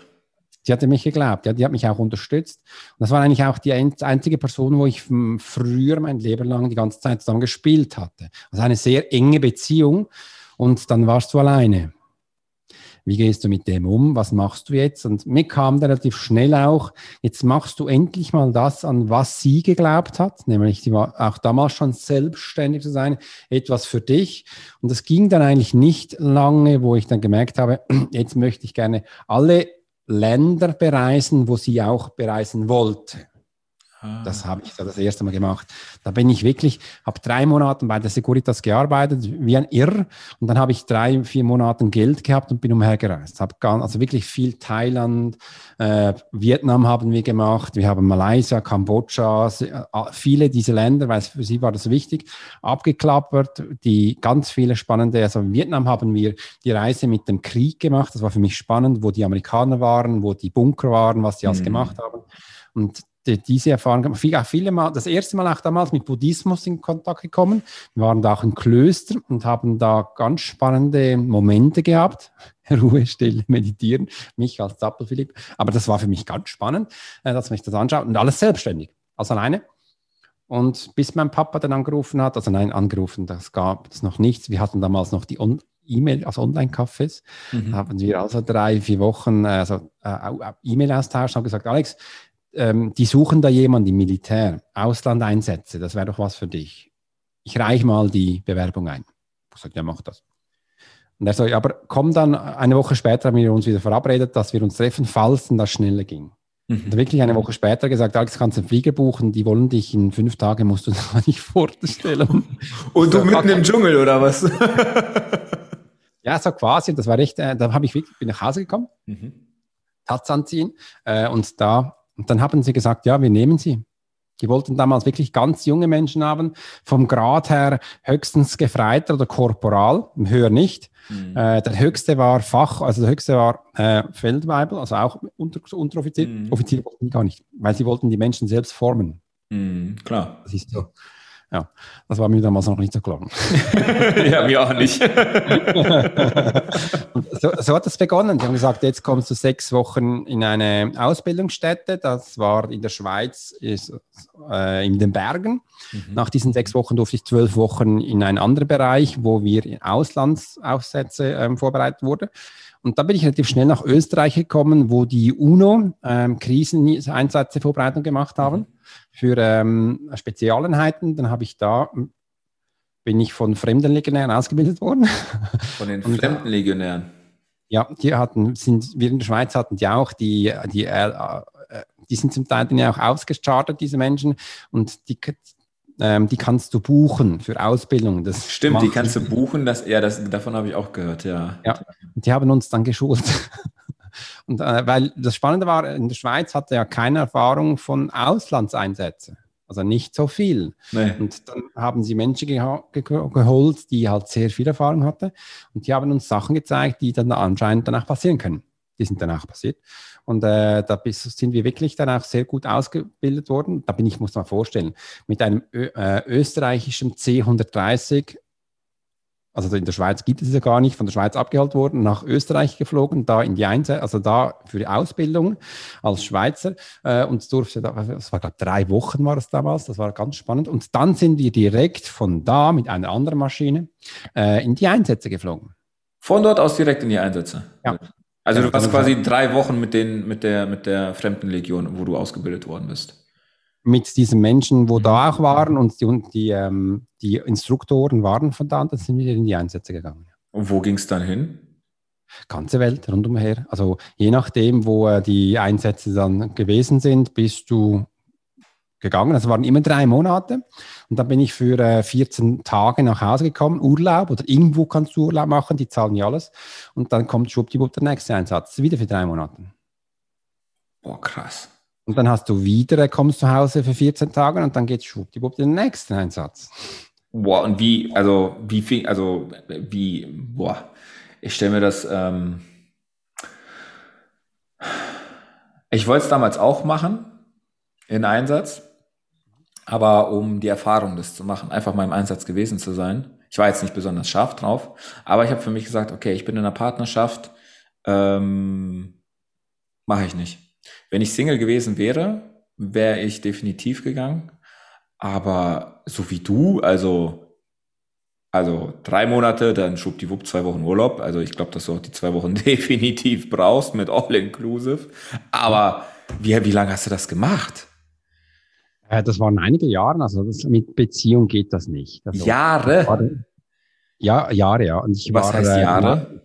Speaker 2: Sie hatte mich geglaubt, ja, die hat mich auch unterstützt. Und das war eigentlich auch die einzige Person, wo ich früher mein Leben lang die ganze Zeit zusammen gespielt hatte. Also eine sehr enge Beziehung und dann warst du alleine. Wie gehst du mit dem um? Was machst du jetzt? Und mir kam da relativ schnell auch, jetzt machst du endlich mal das, an was sie geglaubt hat, nämlich sie war auch damals schon selbstständig zu sein, etwas für dich. Und das ging dann eigentlich nicht lange, wo ich dann gemerkt habe, jetzt möchte ich gerne alle Länder bereisen, wo sie auch bereisen wollte. Das habe ich da das erste Mal gemacht. Da bin ich wirklich, habe drei Monate bei der Securitas gearbeitet, wie ein Irr. Und dann habe ich drei, vier Monate Geld gehabt und bin umhergereist. Habe also wirklich viel Thailand, äh, Vietnam haben wir gemacht. Wir haben Malaysia, Kambodscha, äh, viele dieser Länder, weil für sie war das wichtig, abgeklappert. Die ganz viele spannende, also in Vietnam haben wir die Reise mit dem Krieg gemacht. Das war für mich spannend, wo die Amerikaner waren, wo die Bunker waren, was sie alles mhm. gemacht haben. Und die, diese Erfahrung, viele, viele Mal, das erste Mal auch damals mit Buddhismus in Kontakt gekommen. Wir waren da auch im Klöster und haben da ganz spannende Momente gehabt. Ruhe, Stille, Meditieren, mich als Zappel-Philipp. Aber das war für mich ganz spannend, äh, dass man sich das anschaut und alles selbstständig, also alleine. Und bis mein Papa dann angerufen hat, also nein, angerufen, das gab es noch nichts. Wir hatten damals noch die On E-Mail, also Online-Cafés. Mhm. Da haben wir also drei, vier Wochen äh, also, äh, E-Mail-Austausch, haben gesagt, Alex, ähm, die suchen da jemanden im Militär, Auslandeinsätze, das wäre doch was für dich. Ich reiche mal die Bewerbung ein. Ich sage, ja, mach das. Und er sagt, ja, aber komm dann, eine Woche später haben wir uns wieder verabredet, dass wir uns treffen, falls denn das schneller ging. Mhm. Und wirklich eine Woche später gesagt, Alex, kannst du einen Flieger buchen, die wollen dich in fünf Tagen, musst du da nicht vorstellen.
Speaker 1: Und du mitten im Dschungel, oder was?
Speaker 2: ja, so quasi, das war recht, äh, da habe ich wirklich, bin nach Hause gekommen, mhm. Taz anziehen äh, und da und dann haben sie gesagt, ja, wir nehmen sie. Die wollten damals wirklich ganz junge Menschen haben, vom Grad her höchstens Gefreiter oder Korporal, höher nicht. Mhm. Äh, der höchste war Fach, also der höchste war äh, Feldweibel, also auch Unter Unteroffizier. Mhm. Offizier wollten die gar nicht, weil sie wollten die Menschen selbst formen.
Speaker 1: Mhm, klar.
Speaker 2: Das ist so. Ja, das war mir damals noch nicht so klar.
Speaker 1: ja, mir auch nicht.
Speaker 2: so, so, hat es begonnen. Sie haben gesagt, jetzt kommst du sechs Wochen in eine Ausbildungsstätte. Das war in der Schweiz, ist, äh, in den Bergen. Mhm. Nach diesen sechs Wochen durfte ich zwölf Wochen in einen anderen Bereich, wo wir Auslandsaufsätze ähm, vorbereitet wurden. Und da bin ich relativ schnell nach Österreich gekommen, wo die UNO ähm, Kriseneinsätze Vorbereitung gemacht haben. Für ähm, Spezialeinheiten. Dann habe ich da, bin ich von Fremdenlegionären ausgebildet worden.
Speaker 1: Von den äh, Fremdenlegionären?
Speaker 2: Ja, die hatten, sind, wir in der Schweiz hatten die auch, die, die, äh, äh die sind zum Teil ja auch ausgestartet, diese Menschen, und die, ähm, die kannst du buchen für Ausbildung. Das
Speaker 1: Stimmt, die kannst du buchen, das, ja, das, davon habe ich auch gehört, ja.
Speaker 2: Ja, die haben uns dann geschult. Und äh, weil das Spannende war, in der Schweiz hatte ja keine Erfahrung von Auslandseinsätzen. Also nicht so viel. Nee. Und dann haben sie Menschen geho ge geholt, die halt sehr viel Erfahrung hatten. Und die haben uns Sachen gezeigt, die dann anscheinend danach passieren können. Die sind danach passiert. Und äh, da sind wir wirklich dann auch sehr gut ausgebildet worden. Da bin ich, muss man vorstellen, mit einem Ö äh, österreichischen C130 also in der Schweiz gibt es ja gar nicht, von der Schweiz abgeholt worden, nach Österreich geflogen, da in die Einzel also da für die Ausbildung als Schweizer äh, und durfte da, das war glaube drei Wochen war es damals, das war ganz spannend und dann sind wir direkt von da mit einer anderen Maschine äh, in die Einsätze geflogen.
Speaker 1: Von dort aus direkt in die Einsätze?
Speaker 2: Ja.
Speaker 1: Also du warst quasi drei Wochen mit, den, mit, der, mit der Fremdenlegion, wo du ausgebildet worden bist
Speaker 2: mit diesen Menschen, wo da auch waren und die, die, ähm, die Instruktoren waren von da, dann sind wir in die Einsätze gegangen.
Speaker 1: Und wo ging es dann hin?
Speaker 2: Ganze Welt rundumher. Also je nachdem, wo äh, die Einsätze dann gewesen sind, bist du gegangen. Das waren immer drei Monate. Und dann bin ich für äh, 14 Tage nach Hause gekommen, Urlaub oder irgendwo kannst du Urlaub machen, die zahlen ja alles. Und dann kommt schwuppdiwupp der nächste Einsatz, wieder für drei Monate.
Speaker 1: Boah, krass.
Speaker 2: Und dann hast du wieder, kommst zu Hause für 14 Tage und dann geht schwuppdiwupp den nächsten Einsatz.
Speaker 1: Boah, und wie, also wie viel, also wie, boah, ich stelle mir das, ähm, ich wollte es damals auch machen, in Einsatz, aber um die Erfahrung, das zu machen, einfach mal im Einsatz gewesen zu sein. Ich war jetzt nicht besonders scharf drauf, aber ich habe für mich gesagt, okay, ich bin in einer Partnerschaft, ähm, mache ich nicht. Wenn ich Single gewesen wäre, wäre ich definitiv gegangen. Aber so wie du, also, also drei Monate, dann schwuppdiwupp zwei Wochen Urlaub. Also ich glaube, dass du auch die zwei Wochen definitiv brauchst mit All-Inclusive. Aber wie, wie lange hast du das gemacht?
Speaker 2: Äh, das waren einige Jahre, also das, mit Beziehung geht das nicht.
Speaker 1: Also, Jahre?
Speaker 2: War, ja, Jahre, ja.
Speaker 1: Und ich Was war, heißt Jahre?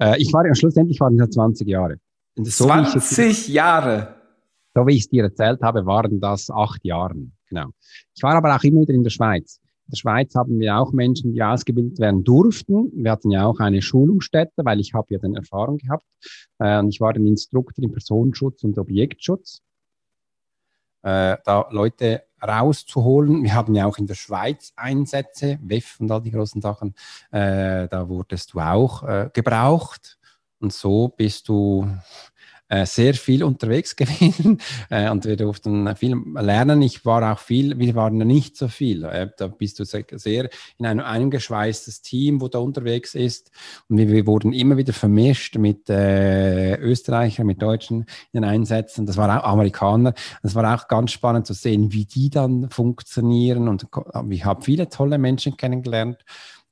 Speaker 2: Äh, ich war ja schlussendlich waren es 20 Jahre.
Speaker 1: So 20 Jahre.
Speaker 2: So wie ich es dir erzählt habe, waren das acht Jahre. Genau. Ich war aber auch immer wieder in der Schweiz. In der Schweiz haben wir auch Menschen, die ausgebildet werden durften. Wir hatten ja auch eine Schulungsstätte, weil ich habe ja dann Erfahrung gehabt. Äh, ich war ein Instruktor im Personenschutz und Objektschutz. Äh, da Leute rauszuholen. Wir haben ja auch in der Schweiz Einsätze, WEF und all die großen Sachen. Äh, da wurdest du auch äh, gebraucht. Und so bist du äh, sehr viel unterwegs gewesen äh, und wir durften viel lernen. Ich war auch viel, wir waren nicht so viel. Äh, da bist du sehr, in einem eingeschweißtes Team, wo da unterwegs ist. Und wir, wir wurden immer wieder vermischt mit äh, Österreichern, mit Deutschen in den Einsätzen. Das war auch Amerikaner. Das war auch ganz spannend zu sehen, wie die dann funktionieren. Und ich habe viele tolle Menschen kennengelernt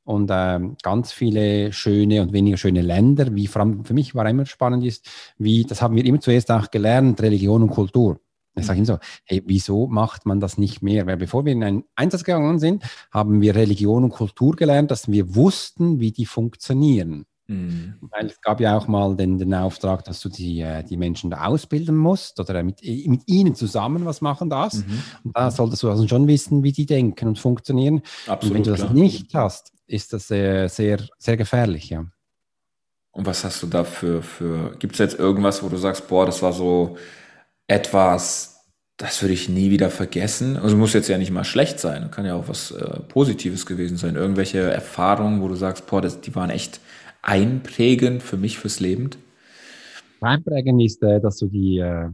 Speaker 2: und ähm, ganz viele schöne und weniger schöne Länder, wie vor allem für mich war immer spannend ist, wie, das haben wir immer zuerst auch gelernt, Religion und Kultur. Ich sage immer so, hey, wieso macht man das nicht mehr? Weil bevor wir in einen Einsatz gegangen sind, haben wir Religion und Kultur gelernt, dass wir wussten, wie die funktionieren. Mhm. Weil es gab ja auch mal den, den Auftrag, dass du die, äh, die Menschen da ausbilden musst oder mit, mit ihnen zusammen was machen darfst. Mhm. Und da solltest du also schon wissen, wie die denken und funktionieren. Absolut, und wenn du das klar. nicht hast, ist das sehr, sehr, sehr gefährlich, ja.
Speaker 1: Und was hast du da für, für gibt es jetzt irgendwas, wo du sagst, boah, das war so etwas, das würde ich nie wieder vergessen? Also muss jetzt ja nicht mal schlecht sein, kann ja auch was äh, Positives gewesen sein. Irgendwelche Erfahrungen, wo du sagst, boah, das, die waren echt einprägend für mich fürs Leben?
Speaker 2: Einprägend ist, äh, dass du die, äh,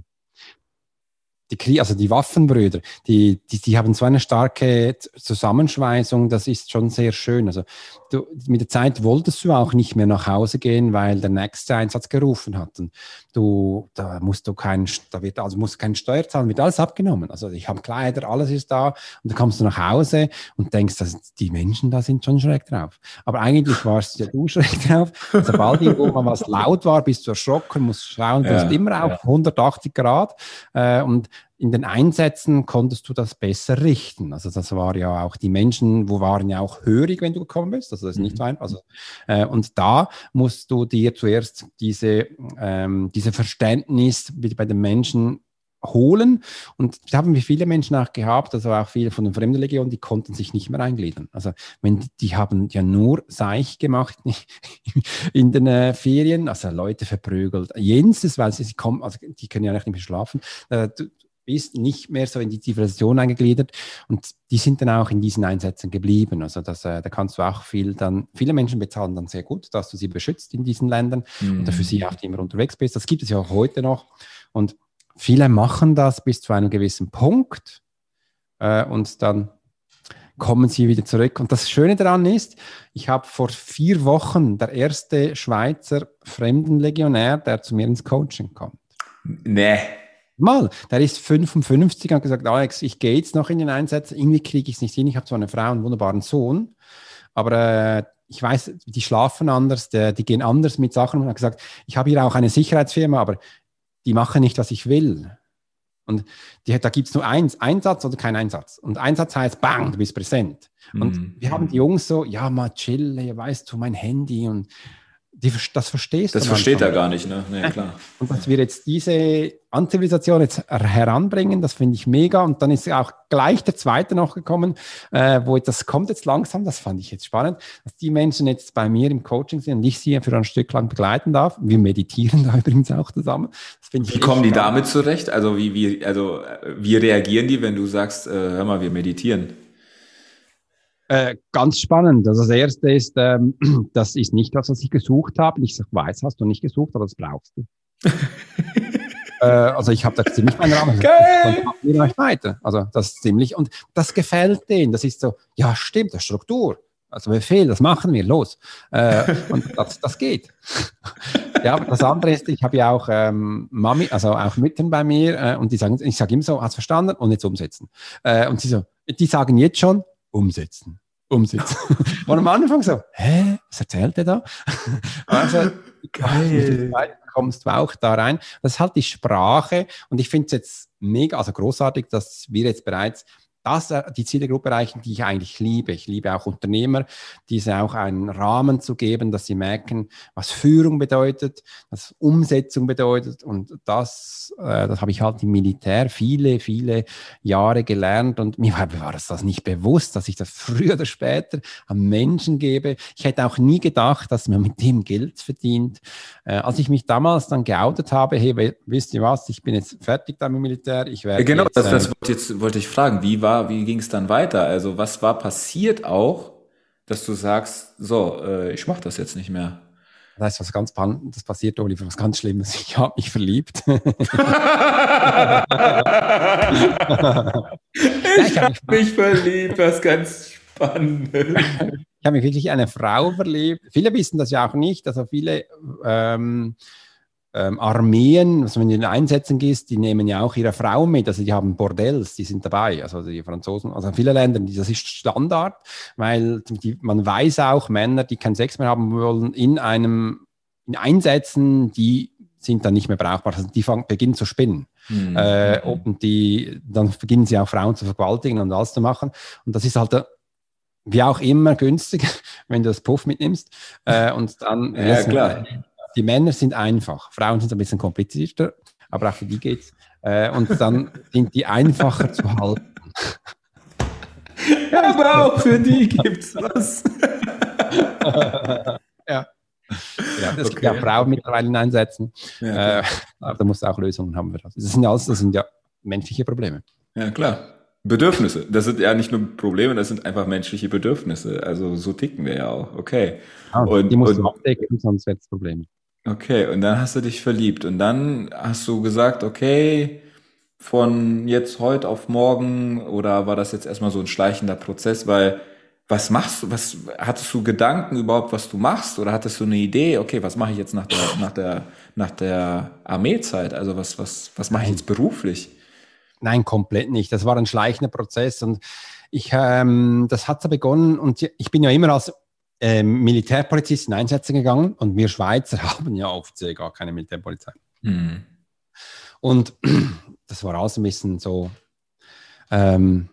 Speaker 2: die, also die Waffenbrüder, die, die, die haben so eine starke Zusammenschweißung, das ist schon sehr schön. Also du, mit der Zeit wolltest du auch nicht mehr nach Hause gehen, weil der nächste Einsatz gerufen hat. Und du, da musst du keinen, da wird, also musst keinen Steuer zahlen, wird alles abgenommen. Also ich habe Kleider, alles ist da und dann kommst du nach Hause und denkst, dass die Menschen da sind schon schräg drauf. Aber eigentlich warst ja du schräg drauf. Sobald irgendwo mal was laut war, bist du erschrocken, musst schauen, du ja, bist immer auf ja. 180 Grad äh, und in den Einsätzen konntest du das besser richten. Also das war ja auch die Menschen, wo waren ja auch hörig, wenn du gekommen bist. Also das ist nicht so mhm. einfach. Also, äh, und da musst du dir zuerst diese, ähm, diese Verständnis bei den Menschen holen. Und da haben wir viele Menschen auch gehabt, also auch viele von den Fremdenlegionen, die konnten sich nicht mehr eingliedern. Also wenn die, die haben ja nur Seich gemacht in den äh, Ferien, also Leute verprügelt. Jenses, weil sie, sie kommen, also die können ja nicht mehr schlafen. Äh, bist, nicht mehr so in die Zivilisation eingegliedert und die sind dann auch in diesen Einsätzen geblieben. Also das, äh, da kannst du auch viel dann, viele Menschen bezahlen dann sehr gut, dass du sie beschützt in diesen Ländern mhm. und dafür sie auch immer unterwegs bist. Das gibt es ja auch heute noch und viele machen das bis zu einem gewissen Punkt äh, und dann kommen sie wieder zurück. Und das Schöne daran ist, ich habe vor vier Wochen der erste Schweizer Fremdenlegionär, der zu mir ins Coaching kommt.
Speaker 1: Nee.
Speaker 2: Mal, der ist 55 und hat gesagt, Alex, ich gehe jetzt noch in den Einsatz, irgendwie kriege ich es nicht hin. Ich habe zwar eine Frau und einen wunderbaren Sohn, aber äh, ich weiß, die schlafen anders, die, die gehen anders mit Sachen. Und hat gesagt, ich habe hier auch eine Sicherheitsfirma, aber die machen nicht, was ich will. Und die, da gibt es nur eins, Einsatz oder kein Einsatz. Und Einsatz heißt, bang, du bist präsent. Und mhm. wir haben die Jungs so, ja, mal chill, weißt du, mein Handy und die, das verstehst
Speaker 1: das versteht er gar nicht, ne? Nee, klar.
Speaker 2: Und dass wir jetzt diese Anzivilisation jetzt heranbringen, das finde ich mega. Und dann ist auch gleich der zweite noch gekommen, äh, wo das kommt jetzt langsam, das fand ich jetzt spannend, dass die Menschen jetzt bei mir im Coaching sind und ich sie für ein Stück lang begleiten darf. Wir meditieren da übrigens auch zusammen.
Speaker 1: wie kommen die spannend. damit zurecht? Also wie, wie, also wie reagieren die, wenn du sagst, äh, hör mal, wir meditieren?
Speaker 2: Äh, ganz spannend. Also das erste ist, ähm, das ist nicht das, was ich gesucht habe. Ich weiß, hast du nicht gesucht, aber das brauchst du. äh, also ich habe da ziemlich meinen Rahmen. Geil! Und weiter. Also das ist ziemlich, und das gefällt denen. Das ist so, ja stimmt, das Struktur. Also Befehl, das machen wir, los. Äh, und das, das geht. ja, aber das andere ist, ich habe ja auch ähm, Mami, also auch Müttern bei mir, äh, und die sagen, ich sage immer so, hast verstanden und jetzt umsetzen. Äh, und sie so, die sagen jetzt schon, umsetzen umsetzen. Und am Anfang so, hä, was erzählt er da? also, geil. kommst du auch da rein. Das ist halt die Sprache und ich finde es jetzt mega, also großartig, dass wir jetzt bereits das äh, die Zielgruppe erreichen, die ich eigentlich liebe. Ich liebe auch Unternehmer, diese auch einen Rahmen zu geben, dass sie merken, was Führung bedeutet, was Umsetzung bedeutet. Und das, äh, das habe ich halt im Militär viele, viele Jahre gelernt. Und mir war, war das nicht bewusst, dass ich das früher oder später an Menschen gebe. Ich hätte auch nie gedacht, dass man mit dem Geld verdient. Äh, als ich mich damals dann geoutet habe, hey, wisst ihr was, ich bin jetzt fertig da im Militär. Ich werde
Speaker 1: genau,
Speaker 2: jetzt,
Speaker 1: das, das ähm, wollte, jetzt, wollte ich fragen. Wie war war, wie ging es dann weiter? Also was war passiert auch, dass du sagst, so, äh, ich mache das jetzt nicht mehr?
Speaker 2: Das ist was ganz das passiert, Oliver, was ganz Schlimmes. Ich habe mich verliebt.
Speaker 1: ich habe mich verliebt, was ganz spannend.
Speaker 2: ich habe mich wirklich eine Frau verliebt. Viele wissen das ja auch nicht. Also viele ähm, ähm, Armeen, also wenn du in Einsätzen gehst, die nehmen ja auch ihre Frauen mit, also die haben Bordells, die sind dabei, also die Franzosen, also viele Länder, das ist Standard, weil die, man weiß auch, Männer, die keinen Sex mehr haben wollen, in einem, in Einsätzen, die sind dann nicht mehr brauchbar, also die fangen, beginnen zu spinnen. Mhm. Äh, und die, dann beginnen sie auch Frauen zu vergewaltigen und alles zu machen. Und das ist halt äh, wie auch immer günstig, wenn du das Puff mitnimmst. Äh, und dann
Speaker 1: ja, klar
Speaker 2: die Männer sind einfach, Frauen sind ein bisschen komplizierter, aber auch für die geht's. Äh, und dann sind die einfacher zu halten.
Speaker 1: Ja, aber auch für die gibt's was.
Speaker 2: ja. Ja, das okay. gibt ja Frauen mittlerweile in Einsätzen. Ja, äh, aber da muss auch Lösungen haben wir das. Das sind ja alles, das sind ja menschliche Probleme.
Speaker 1: Ja, klar. Bedürfnisse. Das sind ja nicht nur Probleme, das sind einfach menschliche Bedürfnisse. Also so ticken wir ja auch. Okay.
Speaker 2: Ah, und, die musst und, du abdecken, sonst wird es Probleme.
Speaker 1: Okay, und dann hast du dich verliebt. Und dann hast du gesagt, okay, von jetzt heute auf morgen oder war das jetzt erstmal so ein schleichender Prozess, weil was machst du, was hattest du Gedanken überhaupt, was du machst? Oder hattest du eine Idee, okay, was mache ich jetzt nach der nach der nach der Armeezeit, also was was was mache ich jetzt beruflich?
Speaker 2: Nein, komplett nicht. Das war ein schleichender Prozess. Und ich, ähm, das hat so begonnen. Und ich bin ja immer als ähm, Militärpolizist in Einsätze gegangen und wir Schweizer haben ja offiziell gar keine Militärpolizei. Mhm. Und das war alles ein bisschen so, ähm,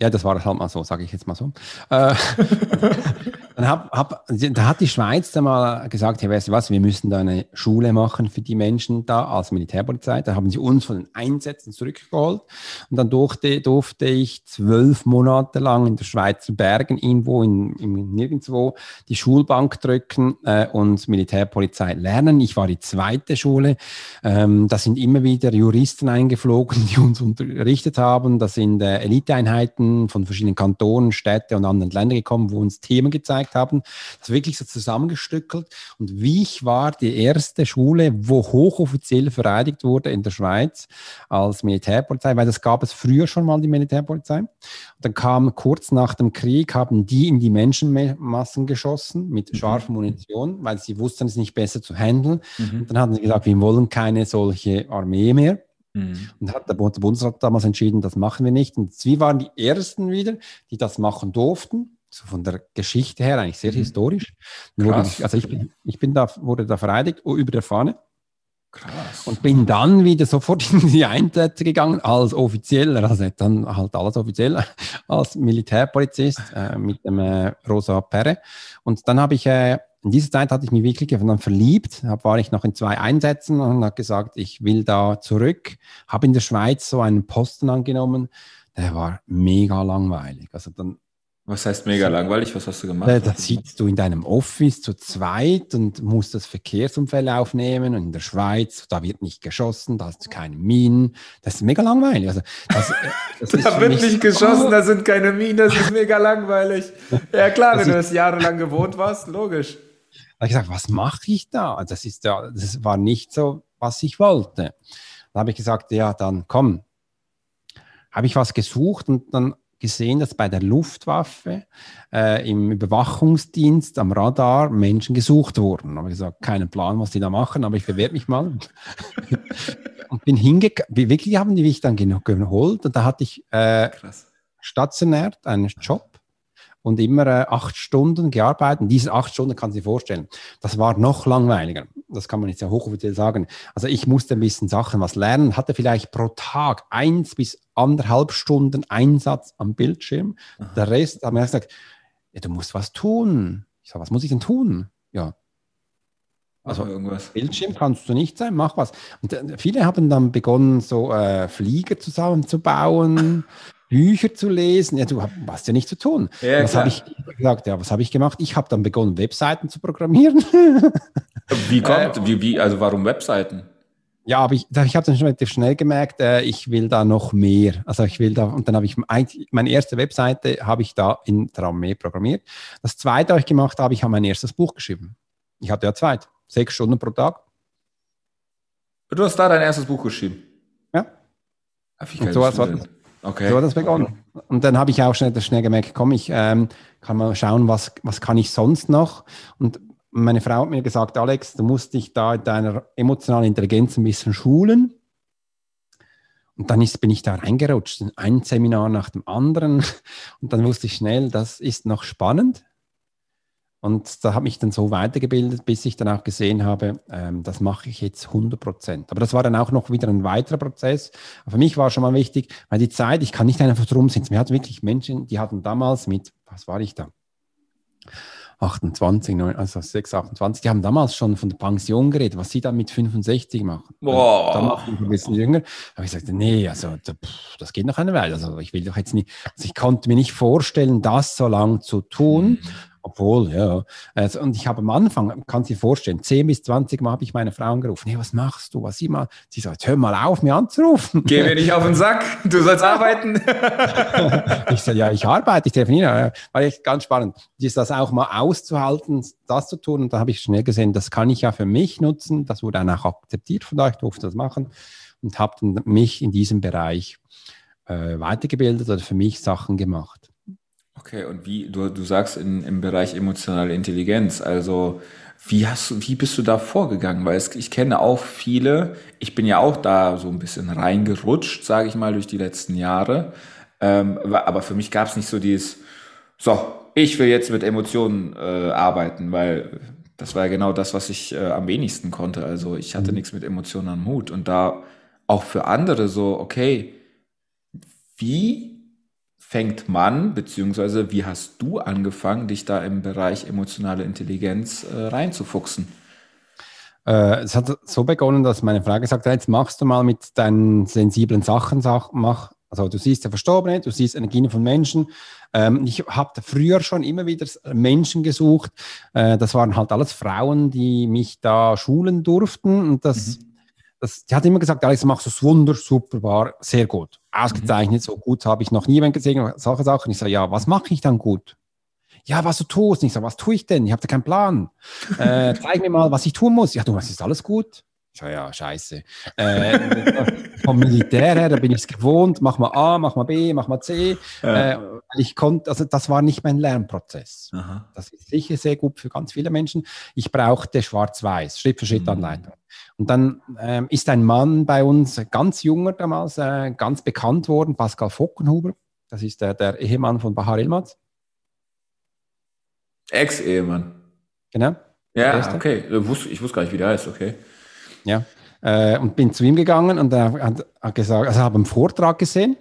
Speaker 2: ja, das war halt mal so, sage ich jetzt mal so. Äh, dann hab, hab, da hat die Schweiz dann mal gesagt, hey, weißt du was, wir müssen da eine Schule machen für die Menschen da als Militärpolizei. Da haben sie uns von den Einsätzen zurückgeholt. Und dann durfte, durfte ich zwölf Monate lang in der Schweizer Bergen irgendwo, in, in nirgendwo, die Schulbank drücken äh, und Militärpolizei lernen. Ich war die zweite Schule. Ähm, da sind immer wieder Juristen eingeflogen, die uns unterrichtet haben. Das sind äh, Eliteeinheiten von verschiedenen Kantonen, Städte und anderen Ländern gekommen, wo uns Themen gezeigt haben. Das wirklich so zusammengestückelt. Und Wiech war die erste Schule, wo hochoffiziell vereidigt wurde in der Schweiz als Militärpolizei, weil das gab es früher schon mal, die Militärpolizei. Und dann kam kurz nach dem Krieg, haben die in die Menschenmassen geschossen mit mhm. scharfer Munition, weil sie wussten, es nicht besser zu handeln. Mhm. Und dann hatten sie gesagt, wir wollen keine solche Armee mehr. Mhm. Und hat der Bundesrat damals entschieden, das machen wir nicht. Und sie waren die Ersten wieder, die das machen durften. So von der Geschichte her eigentlich sehr mhm. historisch. Ich, also ich bin, ich bin da, wurde da vereidigt oh, über der Fahne. Krass. Und bin dann wieder sofort in die Einsätze gegangen als Offizieller, also dann halt alles offiziell, als Militärpolizist äh, mit dem äh, Rosa Perre. Und dann habe ich äh, in dieser Zeit hatte ich mich wirklich dann verliebt, hab, war ich noch in zwei Einsätzen und habe gesagt, ich will da zurück, habe in der Schweiz so einen Posten angenommen, der war mega langweilig. Also dann
Speaker 1: was heißt mega langweilig? Was hast du gemacht?
Speaker 2: Da, sitzt du in deinem Office zu zweit und musst das Verkehrsunfall aufnehmen. Und in der Schweiz, da wird nicht geschossen, da hast du keine Minen. Das ist mega langweilig. Also, das,
Speaker 1: das da wird nicht geschossen, oh. da sind keine Minen, das ist mega langweilig. Ja klar, wenn du das jahrelang gewohnt warst, logisch.
Speaker 2: Da habe ich gesagt, was mache ich da? Das, ist ja, das war nicht so, was ich wollte. Da habe ich gesagt, ja, dann komm. Habe ich was gesucht und dann gesehen, dass bei der Luftwaffe äh, im Überwachungsdienst am Radar Menschen gesucht wurden. Ich gesagt, keinen Plan, was die da machen, aber ich bewerbe mich mal. und bin hingegangen, wirklich haben die mich dann geholt und da hatte ich äh, stationär einen Job und immer äh, acht Stunden gearbeitet. Und diese acht Stunden kann sich vorstellen, das war noch langweiliger. Das kann man jetzt ja hochoffiziell sagen. Also ich musste ein bisschen Sachen was lernen, hatte vielleicht pro Tag eins bis anderthalb Stunden Einsatz am Bildschirm. Aha. Der Rest haben wir gesagt, ja, du musst was tun. Ich sage, was muss ich denn tun? Ja. Also irgendwas. Bildschirm kannst du nicht sein, mach was. Und äh, viele haben dann begonnen, so äh, Flieger zusammenzubauen. Bücher zu lesen. Ja, du hast ja nichts zu tun. Ja, was habe ich gesagt? Ja, was habe ich gemacht? Ich habe dann begonnen, Webseiten zu programmieren.
Speaker 1: wie kommt, äh, wie, wie, also warum Webseiten?
Speaker 2: Ja, aber ich, ich habe dann schon relativ schnell gemerkt, äh, ich will da noch mehr. Also ich will da, und dann habe ich meine erste Webseite habe ich da in Traumee programmiert. Das zweite, was ich gemacht habe, ich habe mein erstes Buch geschrieben. Ich hatte ja zwei, sechs Stunden pro Tag.
Speaker 1: Du hast da dein erstes Buch geschrieben?
Speaker 2: Ja. Und so, was war das. Okay. So hat das begonnen. Und dann habe ich auch schnell, schnell gemerkt, komm, ich ähm, kann mal schauen, was, was kann ich sonst noch. Und meine Frau hat mir gesagt, Alex, du musst dich da in deiner emotionalen Intelligenz ein bisschen schulen. Und dann ist, bin ich da reingerutscht, in ein Seminar nach dem anderen. Und dann wusste ich schnell, das ist noch spannend. Und da habe ich dann so weitergebildet, bis ich dann auch gesehen habe, ähm, das mache ich jetzt 100 Prozent. Aber das war dann auch noch wieder ein weiterer Prozess. Aber für mich war schon mal wichtig, weil die Zeit, ich kann nicht einfach drum sitzen. Wir hatten wirklich Menschen, die hatten damals mit, was war ich da? 28, also 6, 28, die haben damals schon von der Pension geredet, was sie dann mit 65 machen. Boah. Damals ein bisschen jünger. Aber ich sagte, nee, also das geht noch eine Weile. Also ich will doch jetzt nicht, also ich konnte mir nicht vorstellen, das so lang zu tun. Obwohl, ja. Also, und ich habe am Anfang, kann sich vorstellen, 10 bis 20 Mal habe ich meine Frau angerufen. Hey, was machst du? Was sie mal? Sie sagt, hör mal auf, mir anzurufen.
Speaker 1: Geh mir nicht auf den Sack, du sollst arbeiten.
Speaker 2: ich sage, ja, ich arbeite, ich telefoniere. War echt ganz spannend. Ist das auch mal auszuhalten, das zu tun. Und da habe ich schnell gesehen, das kann ich ja für mich nutzen. Das wurde dann auch akzeptiert von euch, durfte das machen. Und habe mich in diesem Bereich äh, weitergebildet oder für mich Sachen gemacht.
Speaker 1: Okay, und wie, du, du sagst in, im Bereich emotionale Intelligenz, also wie hast du, wie bist du da vorgegangen? Weil es, ich kenne auch viele, ich bin ja auch da so ein bisschen reingerutscht, sage ich mal, durch die letzten Jahre. Ähm, aber für mich gab es nicht so dieses, so, ich will jetzt mit Emotionen äh, arbeiten, weil das war ja genau das, was ich äh, am wenigsten konnte. Also ich hatte mhm. nichts mit Emotionen am Hut. Und da auch für andere so, okay, wie fängt man, beziehungsweise wie hast du angefangen, dich da im Bereich emotionale Intelligenz äh, reinzufuchsen?
Speaker 2: Äh, es hat so begonnen, dass meine Frau gesagt hat, jetzt machst du mal mit deinen sensiblen Sachen, sag, mach, also du siehst ja Verstorbene, du siehst Energien von Menschen. Ähm, ich habe früher schon immer wieder Menschen gesucht. Äh, das waren halt alles Frauen, die mich da schulen durften. Und das, mhm. das, die hat immer gesagt, Alex, machst du es wunder, super, war sehr gut. Ausgezeichnet, so gut habe ich noch nie gesehen, solche Sachen. Ich sage, ja, was mache ich dann gut? Ja, was du tust. Ich sage, was tue ich denn? Ich habe da keinen Plan. Äh, zeig mir mal, was ich tun muss. Ja, du, was ist alles gut? Ich sage, ja, scheiße. Äh, vom Militär her, da bin ich es gewohnt, mach mal A, mach mal B, mach mal C. Ja. Äh, ich konnte, also das war nicht mein Lernprozess. Aha. Das ist sicher sehr gut für ganz viele Menschen. Ich brauchte Schwarz-Weiß, Schritt-für-Schritt-Anleitung. Und dann ähm, ist ein Mann bei uns, ganz junger damals, äh, ganz bekannt worden, Pascal Fockenhuber. Das ist der, der Ehemann von Bahar Elmaz.
Speaker 1: Ex-Ehemann.
Speaker 2: Genau.
Speaker 1: Ja, okay. Ich wusste, ich wusste gar nicht, wie der heißt, okay.
Speaker 2: Ja. Äh, und bin zu ihm gegangen und er hat, hat gesagt, also habe einen Vortrag gesehen,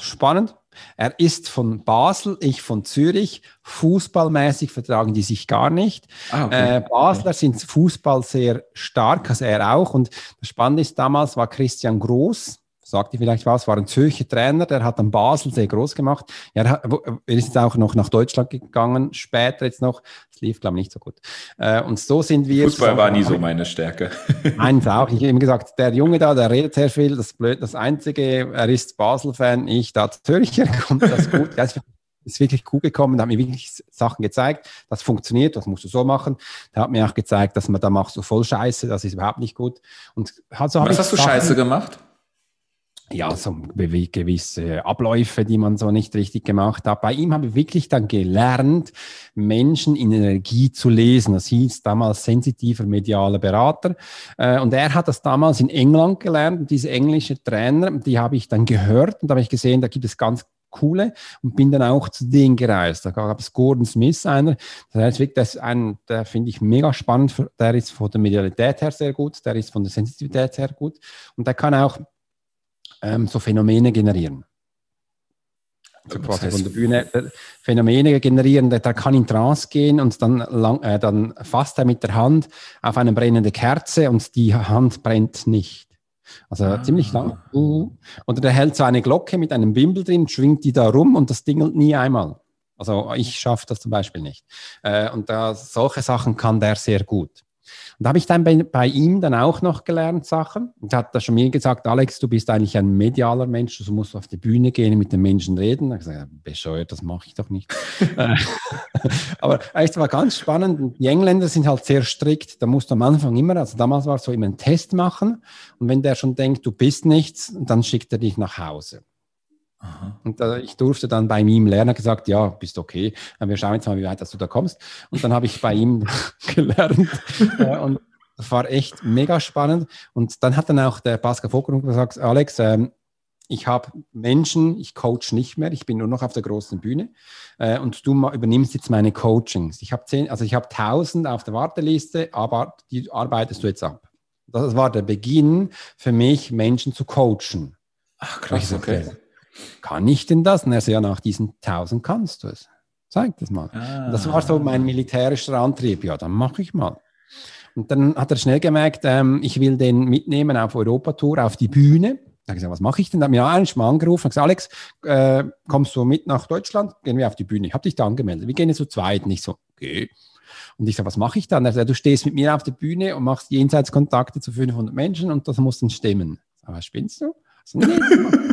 Speaker 2: spannend. Er ist von Basel, ich von Zürich. Fußballmäßig vertragen die sich gar nicht. Ah, okay. äh, Basler sind Fußball sehr stark, also er auch. Und das Spannende ist, damals war Christian Groß, sagt ihr vielleicht was, war ein Zürcher Trainer, der hat dann Basel sehr groß gemacht. Er, hat, er ist jetzt auch noch nach Deutschland gegangen, später jetzt noch. Es lief, glaube ich, nicht so gut. Äh, und so sind wir.
Speaker 1: Fußball war nie so meine Stärke.
Speaker 2: Eins auch. Ich habe ihm gesagt, der Junge da, der redet sehr viel, das ist blöd. Das Einzige, er ist Basel-Fan, ich da Zürcher, kommt das gut. Ja, ist wirklich cool gekommen, da hat mir wirklich Sachen gezeigt, das funktioniert, das musst du so machen. Da hat mir auch gezeigt, dass man da machst du voll Scheiße, das ist überhaupt nicht gut. Und
Speaker 1: also Was hast du Sachen, Scheiße gemacht?
Speaker 2: Ja, so gewisse Abläufe, die man so nicht richtig gemacht hat. Bei ihm habe ich wirklich dann gelernt, Menschen in Energie zu lesen. Das hieß damals sensitiver medialer Berater. Äh, und er hat das damals in England gelernt. Und diese englische Trainer, die habe ich dann gehört und da habe ich gesehen, da gibt es ganz coole und bin dann auch zu denen gereist. Da gab es Gordon Smith, einer, das heißt, das ist ein, der finde ich mega spannend, der ist von der Medialität her sehr gut, der ist von der Sensitivität her gut und der kann auch ähm, so Phänomene generieren. So quasi von der Bühne äh, Phänomene generieren, der, der, kann in Trance gehen und dann, lang, äh, dann fasst er mit der Hand auf eine brennende Kerze und die Hand brennt nicht. Also ah. ziemlich lang. Und er hält so eine Glocke mit einem Bimbel drin, schwingt die da rum und das dingelt nie einmal. Also ich schaffe das zum Beispiel nicht. Äh, und da, solche Sachen kann der sehr gut. Und da habe ich dann bei, bei, ihm dann auch noch gelernt Sachen. Und hat da schon mir gesagt, Alex, du bist eigentlich ein medialer Mensch, du musst auf die Bühne gehen, mit den Menschen reden. Da habe ich gesagt, bescheuert, das mache ich doch nicht. Äh, aber es war ganz spannend. Die Engländer sind halt sehr strikt. Da musst du am Anfang immer, also damals war es so immer einen Test machen. Und wenn der schon denkt, du bist nichts, dann schickt er dich nach Hause. Aha. Und äh, ich durfte dann bei ihm lernen, gesagt, ja, bist okay. Wir schauen jetzt mal, wie weit dass du da kommst. Und dann habe ich bei ihm gelernt. Äh, und das war echt mega spannend. Und dann hat dann auch der Pascal Vogel gesagt, Alex, ähm, ich habe Menschen, ich coach nicht mehr, ich bin nur noch auf der großen Bühne äh, und du übernimmst jetzt meine Coachings. Ich habe zehn, also ich habe tausend auf der Warteliste, aber die arbeitest du jetzt ab. Das war der Beginn für mich, Menschen zu coachen.
Speaker 1: Ach krass, okay. okay
Speaker 2: kann ich denn das? Und er so, ja, nach diesen 1000 kannst du es. Zeig das mal. Ah. Das war so mein militärischer Antrieb. Ja, dann mache ich mal. Und dann hat er schnell gemerkt, ähm, ich will den mitnehmen auf Europatour, auf die Bühne. Da habe ich gesagt, was mache ich denn? Da habe ich eigentlich mal angerufen und gesagt, Alex, äh, kommst du mit nach Deutschland? Gehen wir auf die Bühne. Ich habe dich da angemeldet. Wir gehen jetzt zu zweit. Nicht so, okay. Und ich sage, was mache ich dann? Er sagt, du stehst mit mir auf der Bühne und machst Jenseitskontakte zu 500 Menschen und das muss dann stimmen. Aber was spinnst du?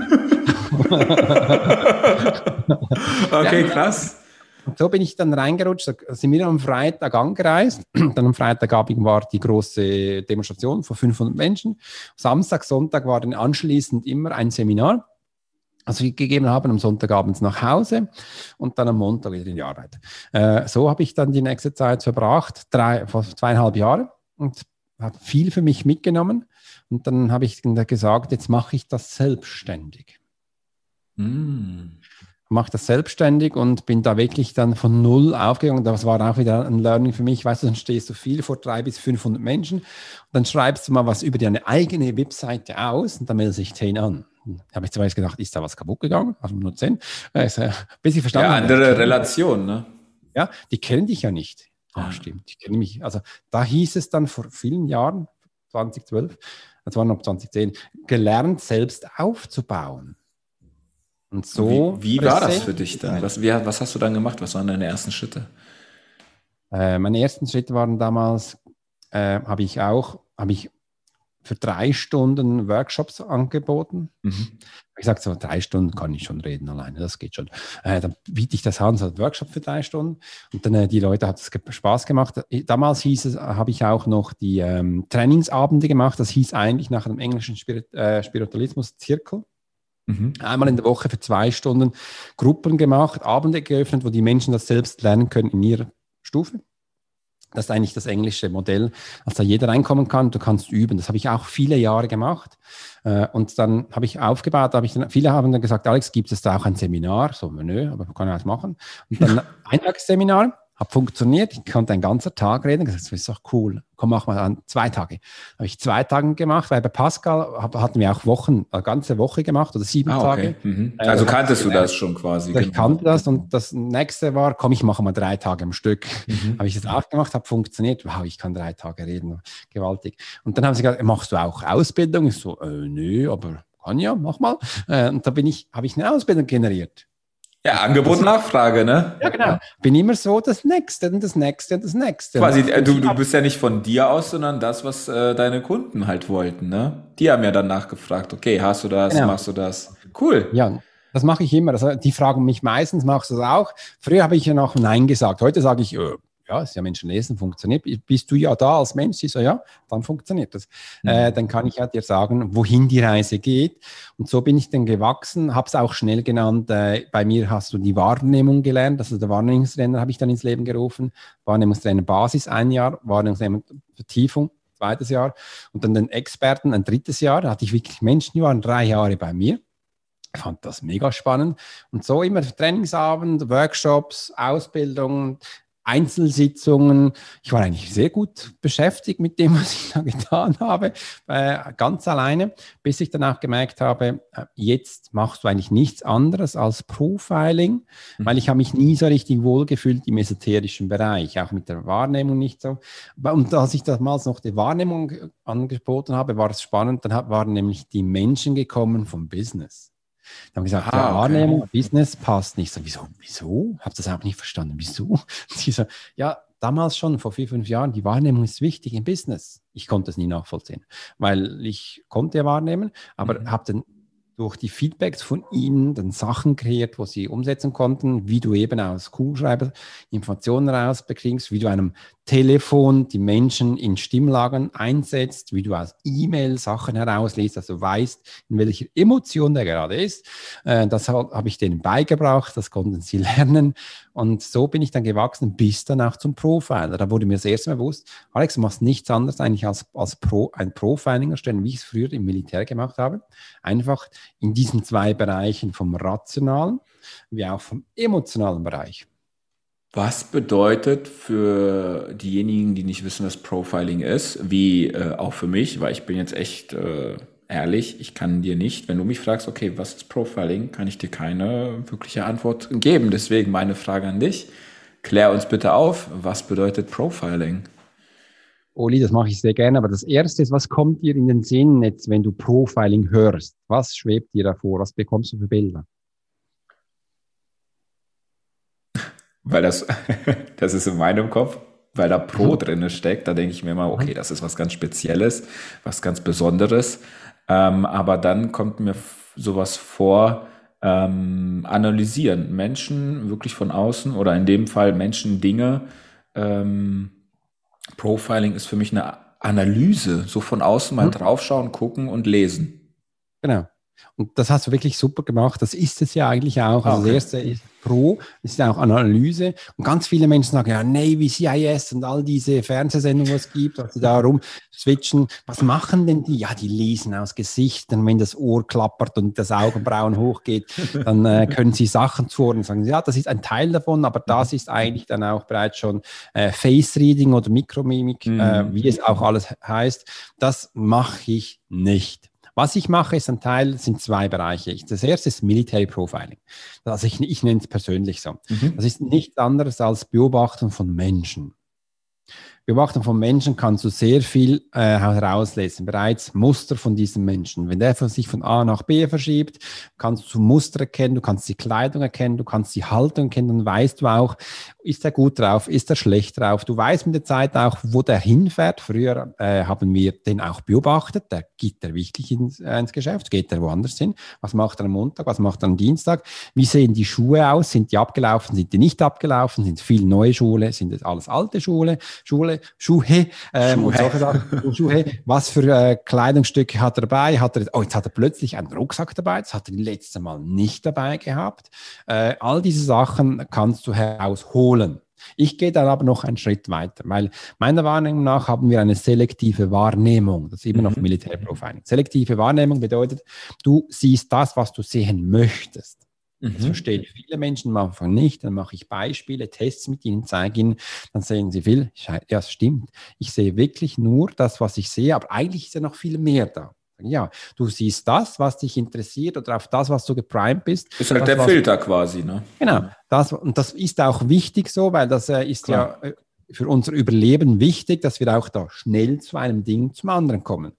Speaker 1: Okay, krass.
Speaker 2: Und so bin ich dann reingerutscht. Sind wir am Freitag angereist. Dann am Freitagabend war die große Demonstration von 500 Menschen. Samstag, Sonntag war dann anschließend immer ein Seminar. Also wir gegeben haben am Sonntagabend nach Hause und dann am Montag wieder in die Arbeit. Äh, so habe ich dann die nächste Zeit verbracht, drei, zweieinhalb Jahre und habe viel für mich mitgenommen. Und dann habe ich gesagt, jetzt mache ich das selbstständig. Mm. Mache das selbstständig und bin da wirklich dann von null aufgegangen. Das war auch wieder ein Learning für mich. Weißt du, dann stehst du viel vor drei bis 500 Menschen und dann schreibst du mal was über deine eigene Webseite aus und dann melden sich zehn an. Da habe ich zuerst gedacht, ist da was kaputt gegangen? Also nur zehn. Also, bis ich verstanden
Speaker 1: ja, andere Relation, ne?
Speaker 2: Ja, die kennen dich ja nicht. Ja, stimmt. Die kennen mich. Also da hieß es dann vor vielen Jahren, 2012, das war noch 2010, gelernt, selbst aufzubauen.
Speaker 1: Und so. Wie, wie war das für dich dann? Was, wie, was hast du dann gemacht? Was waren deine ersten Schritte?
Speaker 2: Äh, meine ersten Schritte waren damals, äh, habe ich auch, habe ich für drei Stunden Workshops angeboten. Mhm. Ich sage so, drei Stunden kann ich schon reden alleine, das geht schon. Äh, dann biete ich das an, so ein Workshop für drei Stunden. Und dann äh, die Leute hat es Spaß gemacht. Damals hieß es, habe ich auch noch die ähm, Trainingsabende gemacht. Das hieß eigentlich nach einem englischen Spirit, äh, Spiritualismus-Zirkel. Mhm. Einmal in der Woche für zwei Stunden Gruppen gemacht, Abende geöffnet, wo die Menschen das selbst lernen können in ihrer Stufe. Das ist eigentlich das englische Modell, als da jeder reinkommen kann, du kannst üben. Das habe ich auch viele Jahre gemacht. Äh, und dann habe ich aufgebaut, habe ich dann, viele haben dann gesagt, Alex, gibt es da auch ein Seminar? So, nö, aber kann ich das machen. Und dann ein Tagesseminar hat funktioniert. Ich konnte einen ganzen Tag reden. Gesagt, das ist doch cool. Komm, mach mal an zwei Tage. Habe ich zwei Tage gemacht, weil bei Pascal hatten wir auch Wochen, eine ganze Woche gemacht oder sieben ah, okay. Tage.
Speaker 1: Mhm. Äh, also äh, kanntest du das schon quasi?
Speaker 2: Ich genau. kannte das und das nächste war, komm, ich mache mal drei Tage am Stück. Mhm. Habe ich das auch gemacht, hat funktioniert. Wow, ich kann drei Tage reden. Gewaltig. Und dann haben sie gesagt, machst du auch Ausbildung? Ich so, äh, nö, aber kann ja, mach mal. Äh, und da bin ich, habe ich eine Ausbildung generiert.
Speaker 1: Ja, Angebot, Nachfrage, ne?
Speaker 2: Ja, genau. Bin immer so das Nächste und das Nächste und das Nächste.
Speaker 1: Quasi, äh, du, du bist ja nicht von dir aus, sondern das, was äh, deine Kunden halt wollten, ne? Die haben ja dann nachgefragt, okay, hast du das, genau. machst du das? Cool.
Speaker 2: Ja, das mache ich immer. Also, die fragen mich meistens, machst du das auch? Früher habe ich ja noch Nein gesagt. Heute sage ich, äh, ja, ist ja Menschen lesen, funktioniert. Bist du ja da als Mensch? Sie so, ja, dann funktioniert das. Mhm. Äh, dann kann ich ja dir sagen, wohin die Reise geht. Und so bin ich dann gewachsen, habe es auch schnell genannt. Äh, bei mir hast du die Wahrnehmung gelernt, also der Wahrnehmungstrainer habe ich dann ins Leben gerufen. Wahrnehmungstrainer Basis ein Jahr, Wahrnehmungstrainer Vertiefung zweites Jahr und dann den Experten ein drittes Jahr. Da hatte ich wirklich Menschen, die waren drei Jahre bei mir. Ich fand das mega spannend. Und so immer Trainingsabend, Workshops, Ausbildungen, Einzelsitzungen. Ich war eigentlich sehr gut beschäftigt mit dem, was ich da getan habe, äh, ganz alleine, bis ich dann auch gemerkt habe, äh, jetzt machst du eigentlich nichts anderes als Profiling, mhm. weil ich habe mich nie so richtig wohlgefühlt im esoterischen Bereich, auch mit der Wahrnehmung nicht so. Und als ich damals noch die Wahrnehmung angeboten habe, war es spannend, dann waren nämlich die Menschen gekommen vom Business. Dann haben gesagt, ah, ja, Wahrnehmung, okay. Business passt nicht. So, wieso? Wieso? Hab das auch nicht verstanden. Wieso? Sie so, ja, damals schon, vor vier, fünf Jahren, die Wahrnehmung ist wichtig im Business. Ich konnte es nie nachvollziehen, weil ich konnte ja wahrnehmen, aber mhm. habe dann durch die Feedbacks von ihnen dann Sachen kreiert, wo sie umsetzen konnten, wie du eben aus Kugelschreiber Informationen rausbekriegst, wie du einem Telefon die Menschen in Stimmlagen einsetzt, wie du aus E-Mail Sachen herausliest, also weißt, in welcher Emotion der gerade ist. Äh, das habe ich denen beigebracht, das konnten sie lernen. Und so bin ich dann gewachsen bis dann auch zum Profiler. Da wurde mir das erste Mal bewusst, Alex, du machst nichts anderes eigentlich als, als Pro, ein Profiling erstellen, wie ich es früher im Militär gemacht habe. Einfach in diesen zwei Bereichen vom rationalen wie auch vom emotionalen Bereich.
Speaker 1: Was bedeutet für diejenigen, die nicht wissen, was Profiling ist, wie äh, auch für mich, weil ich bin jetzt echt äh, ehrlich, ich kann dir nicht, wenn du mich fragst, okay, was ist Profiling, kann ich dir keine wirkliche Antwort geben. Deswegen meine Frage an dich, klär uns bitte auf, was bedeutet Profiling?
Speaker 2: Oli, das mache ich sehr gerne, aber das Erste ist, was kommt dir in den Sinn jetzt, wenn du Profiling hörst? Was schwebt dir davor? Was bekommst du für Bilder?
Speaker 1: weil das, das ist in meinem Kopf, weil da Pro mhm. drin steckt, da denke ich mir immer, okay, das ist was ganz Spezielles, was ganz Besonderes. Ähm, aber dann kommt mir sowas vor, ähm, analysieren. Menschen wirklich von außen oder in dem Fall Menschen, Dinge. Ähm, Profiling ist für mich eine Analyse, so von außen mal mhm. draufschauen, gucken und lesen.
Speaker 2: Genau. Und das hast du wirklich super gemacht. Das ist es ja eigentlich auch. Also okay. das erste ist Pro, das ist auch Analyse. Und ganz viele Menschen sagen, ja, Navy, CIS und all diese Fernsehsendungen, was es gibt, also darum switchen. Was machen denn die? Ja, die lesen aus Gesichtern. Wenn das Ohr klappert und das Augenbrauen hochgeht, dann äh, können sie Sachen zuordnen und sagen, ja, das ist ein Teil davon, aber das ist eigentlich dann auch bereits schon äh, Face Reading oder Mikromimik, äh, mhm. äh, wie es auch alles heißt. Das mache ich nicht. Was ich mache, ist ein Teil, sind zwei Bereiche. Das erste ist Military Profiling. Also ich, ich nenne es persönlich so. Mhm. Das ist nichts anderes als Beobachten von Menschen. Beobachtung von Menschen kannst du sehr viel äh, herauslesen, bereits Muster von diesem Menschen. Wenn der von sich von A nach B verschiebt, kannst du Muster erkennen, du kannst die Kleidung erkennen, du kannst die Haltung erkennen, dann weißt du auch, ist er gut drauf, ist er schlecht drauf. Du weißt mit der Zeit auch, wo der hinfährt. Früher äh, haben wir den auch beobachtet. Der geht er wirklich ins, äh, ins Geschäft, geht er woanders hin? Was macht er am Montag, was macht er am Dienstag? Wie sehen die Schuhe aus? Sind die abgelaufen, sind die nicht abgelaufen? Sind es viel neue Schule? Sind es alles alte Schule? Schule, Schuhe, ähm, Schuhe. und solche Sachen. Schuhe. Was für äh, Kleidungsstücke hat er dabei? Hat er, oh, jetzt hat er plötzlich einen Rucksack dabei. Das hat er letzte Mal nicht dabei gehabt. Äh, all diese Sachen kannst du herausholen. Ich gehe dann aber noch einen Schritt weiter, weil meiner Wahrnehmung nach haben wir eine selektive Wahrnehmung. Das ist immer noch mhm. Militärprofiling. Selektive Wahrnehmung bedeutet, du siehst das, was du sehen möchtest. Mhm. Das verstehen viele Menschen am Anfang nicht. Dann mache ich Beispiele, Tests mit ihnen, zeige ihnen, dann sehen sie viel. Ja, es stimmt. Ich sehe wirklich nur das, was ich sehe, aber eigentlich ist ja noch viel mehr da. Ja, du siehst das, was dich interessiert oder auf das, was du geprimed bist.
Speaker 1: Ist halt
Speaker 2: das,
Speaker 1: der Filter quasi, ne?
Speaker 2: Genau. Das, und das ist auch wichtig so, weil das äh, ist Klar. ja äh, für unser Überleben wichtig, dass wir auch da schnell zu einem Ding zum anderen kommen.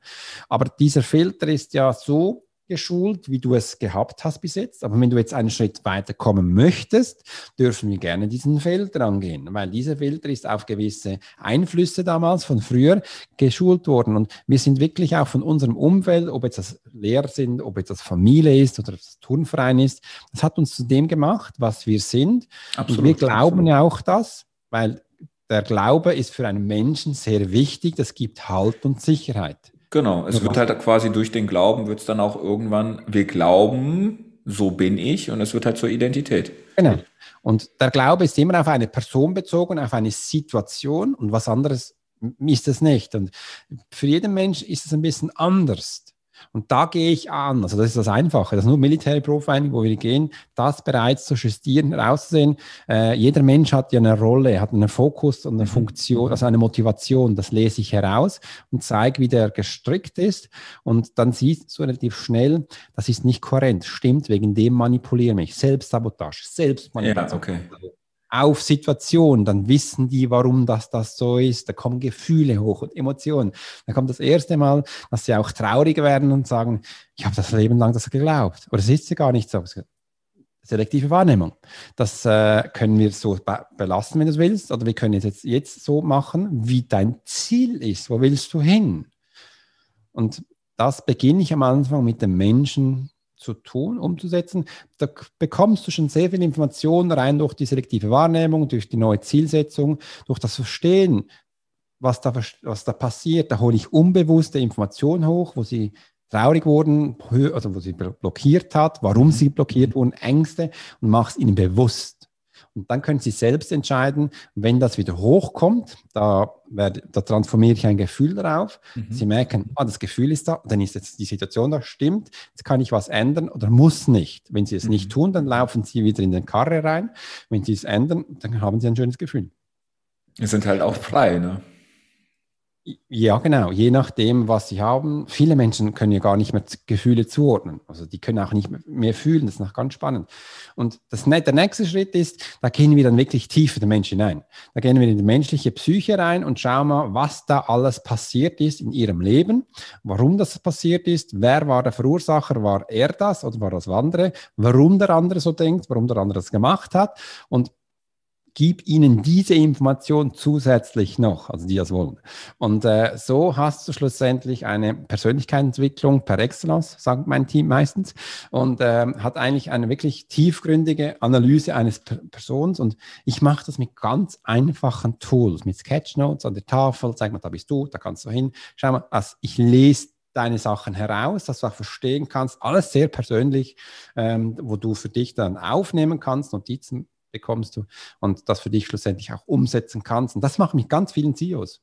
Speaker 2: Aber dieser Filter ist ja so geschult, wie du es gehabt hast bis jetzt. Aber wenn du jetzt einen Schritt weiter kommen möchtest, dürfen wir gerne diesen Filter angehen, weil dieser Filter ist auf gewisse Einflüsse damals von früher geschult worden. Und wir sind wirklich auch von unserem Umfeld, ob jetzt das Lehrer sind, ob jetzt das Familie ist oder das Turnverein ist, das hat uns zu dem gemacht, was wir sind. Absolut, Und wir glauben ja auch das, weil der Glaube ist für einen Menschen sehr wichtig. Das gibt Halt und Sicherheit.
Speaker 1: Genau, es wird halt quasi durch den Glauben wird es dann auch irgendwann, wir glauben, so bin ich und es wird halt zur Identität.
Speaker 2: Genau. Und der Glaube ist immer auf eine Person bezogen, auf eine Situation und was anderes ist es nicht. Und für jeden Mensch ist es ein bisschen anders. Und da gehe ich an. Also das ist das Einfache. Das ist nur Military Profiling, wo wir gehen, das bereits zu justieren, herauszusehen. Äh, jeder Mensch hat ja eine Rolle, hat einen Fokus und eine mhm. Funktion, also eine Motivation. Das lese ich heraus und zeige, wie der gestrickt ist. Und dann siehst du relativ schnell, das ist nicht kohärent. Stimmt, wegen dem manipuliere mich. Selbstsabotage, Selbstmanipulation. Ja, okay auf Situationen, dann wissen die, warum das, das so ist. Da kommen Gefühle hoch und Emotionen. Da kommt das erste Mal, dass sie auch traurig werden und sagen, ich habe das Leben lang das geglaubt. Oder es ist ja gar nicht so. Selektive Wahrnehmung. Das äh, können wir so be belassen, wenn du willst. Oder wir können es jetzt, jetzt so machen, wie dein Ziel ist. Wo willst du hin? Und das beginne ich am Anfang mit dem Menschen zu tun, umzusetzen, da bekommst du schon sehr viel Informationen rein durch die selektive Wahrnehmung, durch die neue Zielsetzung, durch das Verstehen, was da, was da passiert. Da hole ich unbewusste Informationen hoch, wo sie traurig wurden, also wo sie blockiert hat, warum sie blockiert wurden, Ängste und mache es ihnen bewusst. Und dann können Sie selbst entscheiden, wenn das wieder hochkommt, da, werde, da transformiere ich ein Gefühl darauf. Mhm. Sie merken, ah, das Gefühl ist da, dann ist jetzt die Situation da, stimmt, jetzt kann ich was ändern oder muss nicht. Wenn Sie es mhm. nicht tun, dann laufen Sie wieder in den Karre rein. Wenn Sie es ändern, dann haben Sie ein schönes Gefühl.
Speaker 1: Sie sind halt auch frei, ne?
Speaker 2: Ja, genau. Je nachdem, was sie haben. Viele Menschen können ja gar nicht mehr Gefühle zuordnen. Also die können auch nicht mehr fühlen. Das ist noch ganz spannend. Und das, der nächste Schritt ist, da gehen wir dann wirklich tief in den Menschen hinein. Da gehen wir in die menschliche Psyche rein und schauen mal, was da alles passiert ist in ihrem Leben, warum das passiert ist, wer war der Verursacher, war er das oder war das andere, warum der andere so denkt, warum der andere das gemacht hat und gib ihnen diese Information zusätzlich noch, also die das wollen. Und äh, so hast du schlussendlich eine Persönlichkeitsentwicklung per Excellence, sagt mein Team meistens, und äh, hat eigentlich eine wirklich tiefgründige Analyse eines P Persons. Und ich mache das mit ganz einfachen Tools, mit Sketchnotes an der Tafel, zeig mal, da bist du, da kannst du hin. Schau mal, also ich lese deine Sachen heraus, dass du auch verstehen kannst, alles sehr persönlich, ähm, wo du für dich dann aufnehmen kannst, Notizen bekommst du und das für dich schlussendlich auch umsetzen kannst. Und das mache ich mit ganz vielen CEOs.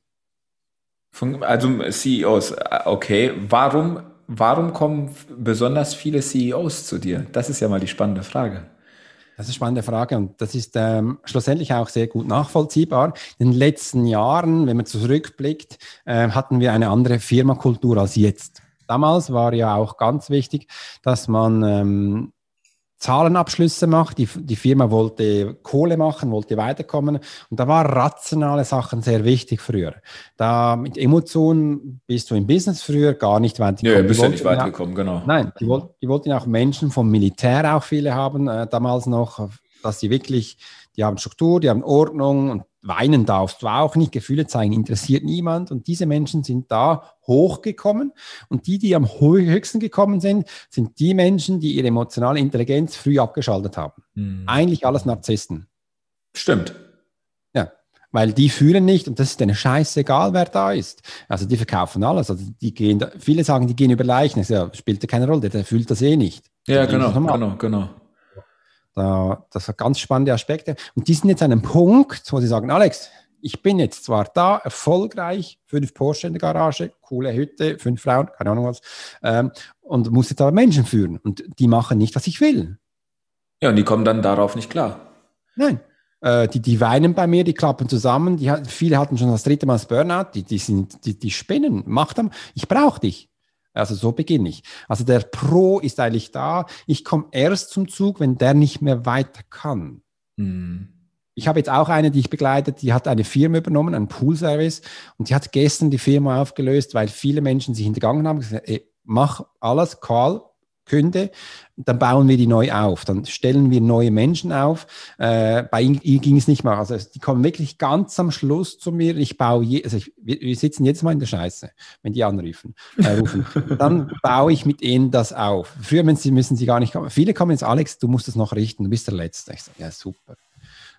Speaker 1: Also CEOs, okay. Warum, warum kommen besonders viele CEOs zu dir? Das ist ja mal die spannende Frage.
Speaker 2: Das ist eine spannende Frage und das ist ähm, schlussendlich auch sehr gut nachvollziehbar. In den letzten Jahren, wenn man zurückblickt, äh, hatten wir eine andere Firmakultur als jetzt. Damals war ja auch ganz wichtig, dass man ähm, Zahlenabschlüsse macht. Die, die Firma wollte Kohle machen, wollte weiterkommen. Und da waren rationale Sachen sehr wichtig früher. Da mit Emotionen bist du im Business früher gar nicht
Speaker 1: weitergekommen. Ja, bist ja nicht weitergekommen, genau.
Speaker 2: Nein, die, wollt, die wollten auch Menschen vom Militär auch viele haben, äh, damals noch, dass sie wirklich die haben Struktur, die haben Ordnung und weinen darfst du auch nicht, Gefühle zeigen, interessiert niemand. Und diese Menschen sind da hochgekommen. Und die, die am höchsten gekommen sind, sind die Menschen, die ihre emotionale Intelligenz früh abgeschaltet haben. Mhm. Eigentlich alles Narzissten.
Speaker 1: Stimmt.
Speaker 2: Ja, weil die fühlen nicht und das ist denen scheißegal, wer da ist. Also die verkaufen alles. Also die gehen, viele sagen, die gehen über Leichen. Ja, spielt ja keine Rolle, der, der fühlt das eh nicht.
Speaker 1: Ja, genau, genau, genau.
Speaker 2: Da, das hat ganz spannende Aspekte. Und die sind jetzt an einem Punkt, wo sie sagen, Alex, ich bin jetzt zwar da, erfolgreich, fünf Porsche in der Garage, coole Hütte, fünf Frauen, keine Ahnung was, ähm, und muss jetzt aber Menschen führen. Und die machen nicht, was ich will.
Speaker 1: Ja, und die kommen dann darauf nicht klar.
Speaker 2: Nein. Äh, die, die weinen bei mir, die klappen zusammen. Die, viele hatten schon das dritte Mal das Burnout. Die, die, sind, die, die spinnen. Mach dann, ich brauche dich. Also so beginne ich. Also der Pro ist eigentlich da. Ich komme erst zum Zug, wenn der nicht mehr weiter kann. Mhm. Ich habe jetzt auch eine, die ich begleitet, die hat eine Firma übernommen, einen Poolservice, und die hat gestern die Firma aufgelöst, weil viele Menschen sich hintergangen haben. Gesagt, ey, mach alles, Karl, Künde, dann bauen wir die neu auf, dann stellen wir neue Menschen auf. Äh, bei ihr ging es nicht mehr. Also die kommen wirklich ganz am Schluss zu mir. Ich baue, je, also ich, wir, wir, sitzen jetzt mal in der Scheiße, wenn die anrufen. Äh, dann baue ich mit ihnen das auf. Früher müssen sie gar nicht kommen. Viele kommen jetzt, Alex, du musst es noch richten, du bist der Letzte. Ich sage, ja super.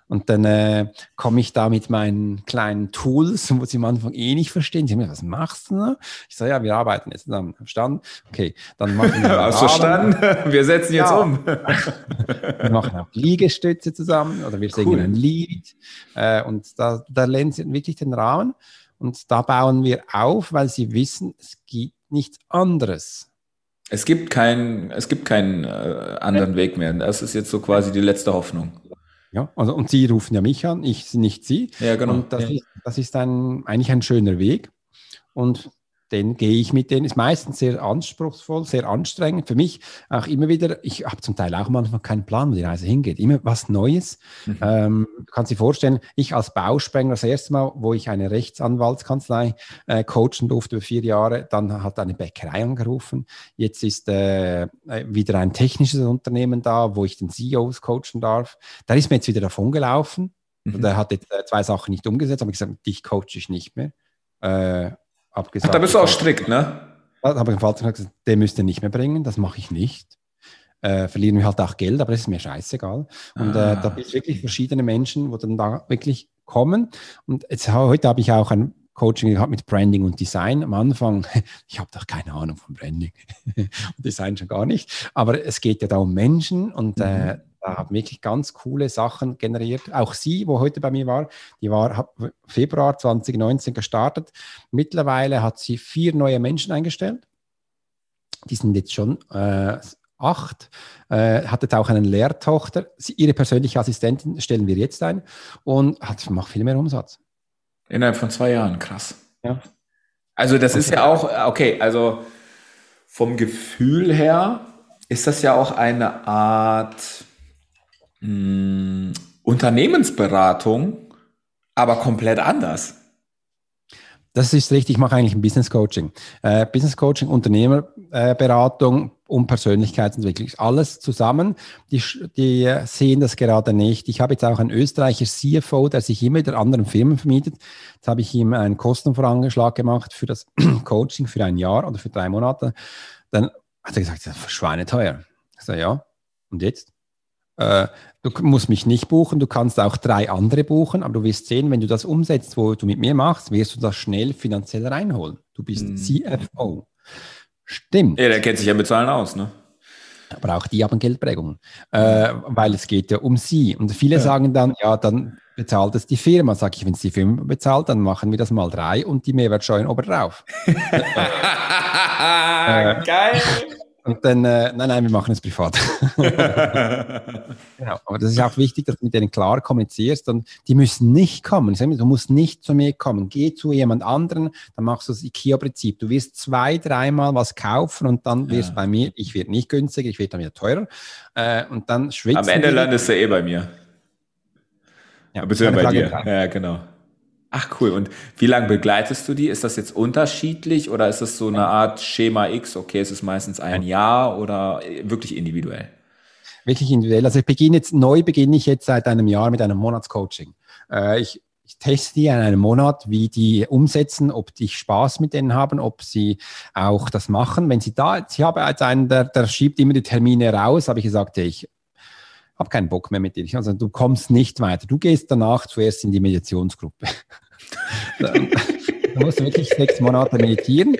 Speaker 2: Und dann äh, komme ich da mit meinen kleinen Tools, wo sie am Anfang eh nicht verstehen. Sie sagen mir, was machst du da? Ich sage, ja, wir arbeiten jetzt zusammen. Verstanden? Okay, dann machen wir.
Speaker 1: Hast verstanden? Wir setzen jetzt ja. um.
Speaker 2: wir machen auch Liegestütze zusammen oder wir singen cool. ein Lied. Äh, und da, da lernen sie wirklich den Rahmen. Und da bauen wir auf, weil sie wissen, es gibt nichts anderes.
Speaker 1: Es gibt keinen, es gibt keinen äh, anderen. Weg mehr. Das ist jetzt so quasi die letzte Hoffnung.
Speaker 2: Ja, also, und Sie rufen ja mich an, ich nicht Sie.
Speaker 1: Ja, genau.
Speaker 2: Und das,
Speaker 1: ja.
Speaker 2: ist, das ist ein, eigentlich ein schöner Weg. Und den gehe ich mit denen, ist meistens sehr anspruchsvoll, sehr anstrengend. Für mich auch immer wieder, ich habe zum Teil auch manchmal keinen Plan, wo die Reise hingeht. Immer was Neues. Mhm. Ähm, du kannst dir vorstellen, ich als Bausprenger das erste Mal, wo ich eine Rechtsanwaltskanzlei äh, coachen durfte über vier Jahre, dann hat eine Bäckerei angerufen. Jetzt ist äh, wieder ein technisches Unternehmen da, wo ich den CEOs coachen darf. Da ist mir jetzt wieder davon gelaufen. Mhm. Der hat jetzt äh, zwei Sachen nicht umgesetzt, aber ich gesagt, dich coache ich nicht mehr. Äh,
Speaker 1: abgesagt. Ach, da bist du auch strikt, ne?
Speaker 2: Da habe ich dem Vater gesagt, der müsste nicht mehr bringen, das mache ich nicht. Äh, verlieren wir halt auch Geld, aber das ist mir scheißegal. Und ah. äh, da gibt es wirklich verschiedene Menschen, wo dann da wirklich kommen. Und jetzt, heute habe ich auch ein Coaching gehabt mit Branding und Design. Am Anfang, ich habe doch keine Ahnung von Branding und Design schon gar nicht, aber es geht ja da um Menschen und äh, mhm. Da haben wirklich ganz coole Sachen generiert. Auch sie, wo heute bei mir war, die war Februar 2019 gestartet. Mittlerweile hat sie vier neue Menschen eingestellt. Die sind jetzt schon äh, acht. Äh, hat jetzt auch eine Lehrtochter. Sie, ihre persönliche Assistentin stellen wir jetzt ein und hat, macht viel mehr Umsatz.
Speaker 1: Innerhalb von zwei Jahren, krass. Ja. Also das okay. ist ja auch, okay, also vom Gefühl her ist das ja auch eine Art mh, hm, Unternehmensberatung, aber komplett anders.
Speaker 2: Das ist richtig, ich mache eigentlich ein Business Coaching. Äh, Business Coaching, Unternehmerberatung und Persönlichkeitsentwicklung. Alles zusammen. Die, die sehen das gerade nicht. Ich habe jetzt auch einen Österreicher CFO, der sich immer wieder anderen Firmen vermietet. Jetzt habe ich ihm einen Kostenvorangeschlag gemacht für das Coaching für ein Jahr oder für drei Monate. Dann hat er gesagt, das ist schweineteuer. Ich sage, ja. Und jetzt? Äh, du musst mich nicht buchen, du kannst auch drei andere buchen, aber du wirst sehen, wenn du das umsetzt, wo du mit mir machst, wirst du das schnell finanziell reinholen. Du bist hm. CFO. Stimmt.
Speaker 1: Ja, der kennt sich ja mit Zahlen aus, ne?
Speaker 2: Aber auch die haben Geldprägungen, äh, weil es geht ja um sie. Und viele ja. sagen dann, ja, dann bezahlt es die Firma. Sag ich, wenn es die Firma bezahlt, dann machen wir das mal drei und die Mehrwertsteuer obendrauf. äh, Geil. Und dann, äh, nein, nein, wir machen es privat. genau. Aber das ist auch wichtig, dass du mit denen klar kommunizierst und die müssen nicht kommen. Ich sage immer, du musst nicht zu mir kommen. Geh zu jemand anderen, dann machst du das IKEA-Prinzip. Du wirst zwei, dreimal was kaufen und dann wirst ja. bei mir, ich werde nicht günstiger, ich werde dann wieder teurer. Äh, und dann schwitzt
Speaker 1: Am Ende landest du eh bei mir. Ja, beziehungsweise bei dir. Ja, genau. Ach cool. Und wie lange begleitest du die? Ist das jetzt unterschiedlich oder ist das so eine Art Schema X? Okay, es ist meistens ein Jahr oder wirklich individuell?
Speaker 2: wirklich individuell. Also ich beginne jetzt, neu beginne ich jetzt seit einem Jahr mit einem Monatscoaching. Äh, ich, ich teste die in einem Monat, wie die umsetzen, ob die Spaß mit denen haben, ob sie auch das machen. Wenn sie da, ich habe als einen, der, der schiebt immer die Termine raus, habe ich gesagt, ich habe keinen Bock mehr mit dir. Also du kommst nicht weiter. Du gehst danach zuerst in die Meditationsgruppe. Du musst wirklich sechs Monate meditieren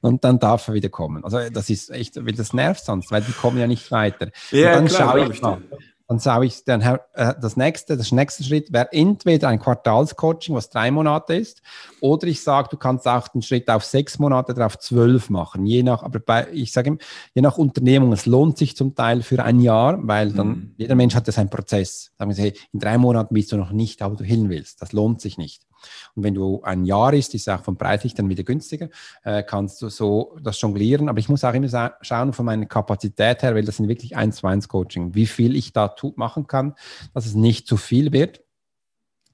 Speaker 2: und dann darf er wieder kommen. Also das ist echt, das nervt sonst, weil die kommen ja nicht weiter.
Speaker 1: Ja,
Speaker 2: und dann
Speaker 1: klar,
Speaker 2: schaue ich mal dann sage ich, dann, äh, das nächste, das nächste Schritt wäre entweder ein Quartalscoaching, was drei Monate ist, oder ich sage, du kannst auch den Schritt auf sechs Monate oder auf zwölf machen, je nach, aber bei, ich sage, je nach Unternehmung, es lohnt sich zum Teil für ein Jahr, weil dann, mhm. jeder Mensch hat ja seinen Prozess. Sagen wir, hey, in drei Monaten bist du noch nicht, wo du hin willst. Das lohnt sich nicht. Und wenn du ein Jahr ist, ist auch vom Preislich dann wieder günstiger, äh, kannst du so das jonglieren. Aber ich muss auch immer schauen von meiner Kapazität her, weil das sind wirklich eins zu eins Coaching, wie viel ich da machen kann, dass es nicht zu viel wird.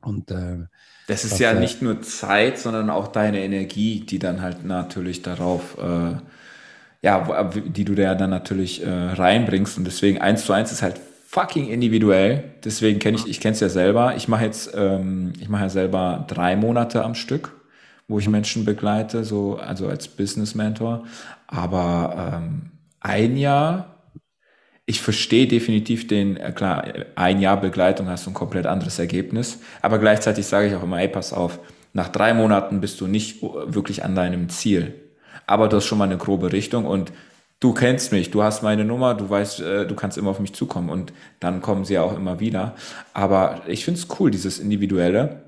Speaker 2: Und
Speaker 1: äh, das ist das, ja äh, nicht nur Zeit, sondern auch deine Energie, die dann halt natürlich darauf äh, ja, die du da dann natürlich äh, reinbringst. Und deswegen eins zu eins ist halt fucking individuell. Deswegen kenne ich, ich kenne es ja selber. Ich mache jetzt, ähm, ich mache ja selber drei Monate am Stück, wo ich Menschen begleite, so also als Business Mentor. Aber ähm, ein Jahr, ich verstehe definitiv den, äh, klar, ein Jahr Begleitung hast du ein komplett anderes Ergebnis. Aber gleichzeitig sage ich auch immer, ey, pass auf, nach drei Monaten bist du nicht wirklich an deinem Ziel. Aber du hast schon mal eine grobe Richtung und du kennst mich, du hast meine Nummer, du weißt, äh, du kannst immer auf mich zukommen und dann kommen sie ja auch immer wieder. Aber ich finde es cool, dieses Individuelle.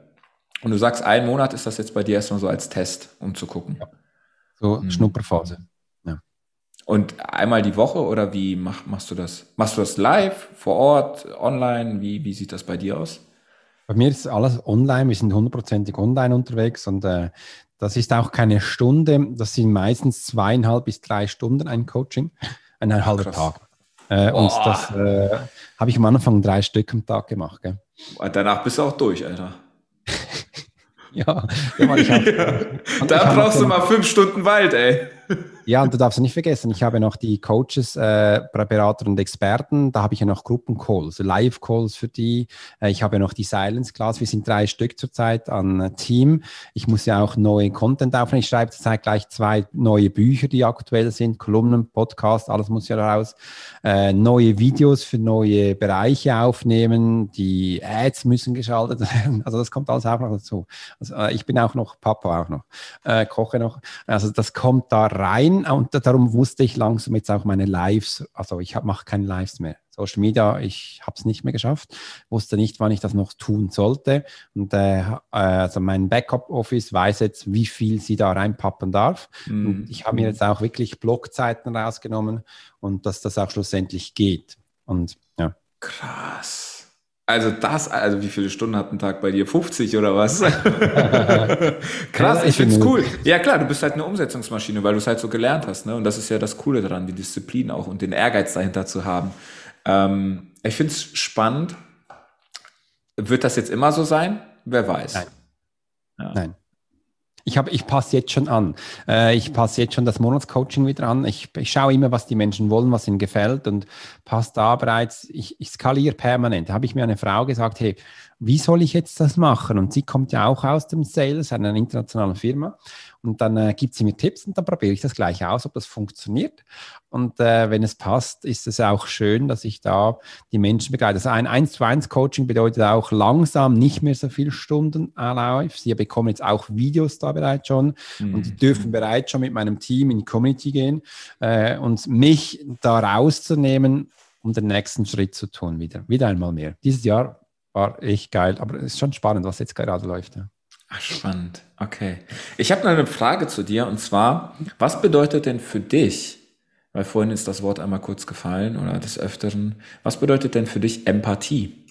Speaker 1: Und du sagst, ein Monat ist das jetzt bei dir erstmal so als Test, um zu gucken. Ja.
Speaker 2: So hm. Schnupperphase. Ja.
Speaker 1: Und einmal die Woche oder wie mach, machst du das? Machst du das live, vor Ort, online? Wie, wie sieht das bei dir aus?
Speaker 2: Bei mir ist alles online, wir sind hundertprozentig online unterwegs und äh, das ist auch keine Stunde, das sind meistens zweieinhalb bis drei Stunden ein Coaching, ein halber Tag. Äh, und das äh, habe ich am Anfang drei Stück am Tag gemacht. Gell?
Speaker 1: Danach bist du auch durch, Alter.
Speaker 2: ja,
Speaker 1: ja, ich auch, da brauchst du mal fünf Stunden Wald, ey.
Speaker 2: Ja, und du darfst nicht vergessen, ich habe noch die Coaches, äh, Berater und Experten, da habe ich ja noch Gruppencalls, Live-Calls für die. Äh, ich habe ja noch die Silence Class, wir sind drei Stück zurzeit an äh, Team. Ich muss ja auch neue Content aufnehmen. Ich schreibe zurzeit gleich zwei neue Bücher, die aktuell sind, Kolumnen, Podcast, alles muss ja raus. Äh, neue Videos für neue Bereiche aufnehmen, die Ads müssen geschaltet werden. Also das kommt alles auch noch dazu. Also, äh, ich bin auch noch Papa auch noch, äh, koche noch. Also das kommt da rein und darum wusste ich langsam jetzt auch meine Lives, also ich mache keine Lives mehr. Social Media, ich habe es nicht mehr geschafft, wusste nicht, wann ich das noch tun sollte. Und äh, also mein Backup-Office weiß jetzt, wie viel sie da reinpappen darf. Mhm. Und ich habe mir jetzt auch wirklich Blockzeiten rausgenommen und dass das auch schlussendlich geht. Und ja.
Speaker 1: Krass. Also das, also wie viele Stunden hat ein Tag bei dir? 50 oder was? Krass, ich finde es cool. Ja klar, du bist halt eine Umsetzungsmaschine, weil du es halt so gelernt hast. Ne? Und das ist ja das Coole daran, die Disziplin auch und den Ehrgeiz dahinter zu haben. Ähm, ich finde es spannend. Wird das jetzt immer so sein? Wer weiß.
Speaker 2: Nein. Ja. Nein. Ich, ich passe jetzt schon an. Äh, ich passe jetzt schon das Monatscoaching wieder an. Ich, ich schaue immer, was die Menschen wollen, was ihnen gefällt und passe da bereits. Ich, ich skaliere permanent. Da habe ich mir eine Frau gesagt, hey, wie soll ich jetzt das machen? Und sie kommt ja auch aus dem Sales, einer internationalen Firma. Und dann äh, gibt sie mir Tipps und dann probiere ich das gleich aus, ob das funktioniert. Und äh, wenn es passt, ist es auch schön, dass ich da die Menschen begleite. Also ein 1 zu 1 Coaching bedeutet auch langsam nicht mehr so viele Stunden live. Sie bekommen jetzt auch Videos da bereits schon mhm. und die dürfen bereits schon mit meinem Team in die Community gehen äh, und mich da rauszunehmen, um den nächsten Schritt zu tun wieder. Wieder einmal mehr. Dieses Jahr war echt geil, aber es ist schon spannend, was jetzt gerade läuft. Ja.
Speaker 1: Ach, spannend. Okay. Ich habe noch eine Frage zu dir und zwar, was bedeutet denn für dich, weil vorhin ist das Wort einmal kurz gefallen oder des Öfteren, was bedeutet denn für dich Empathie?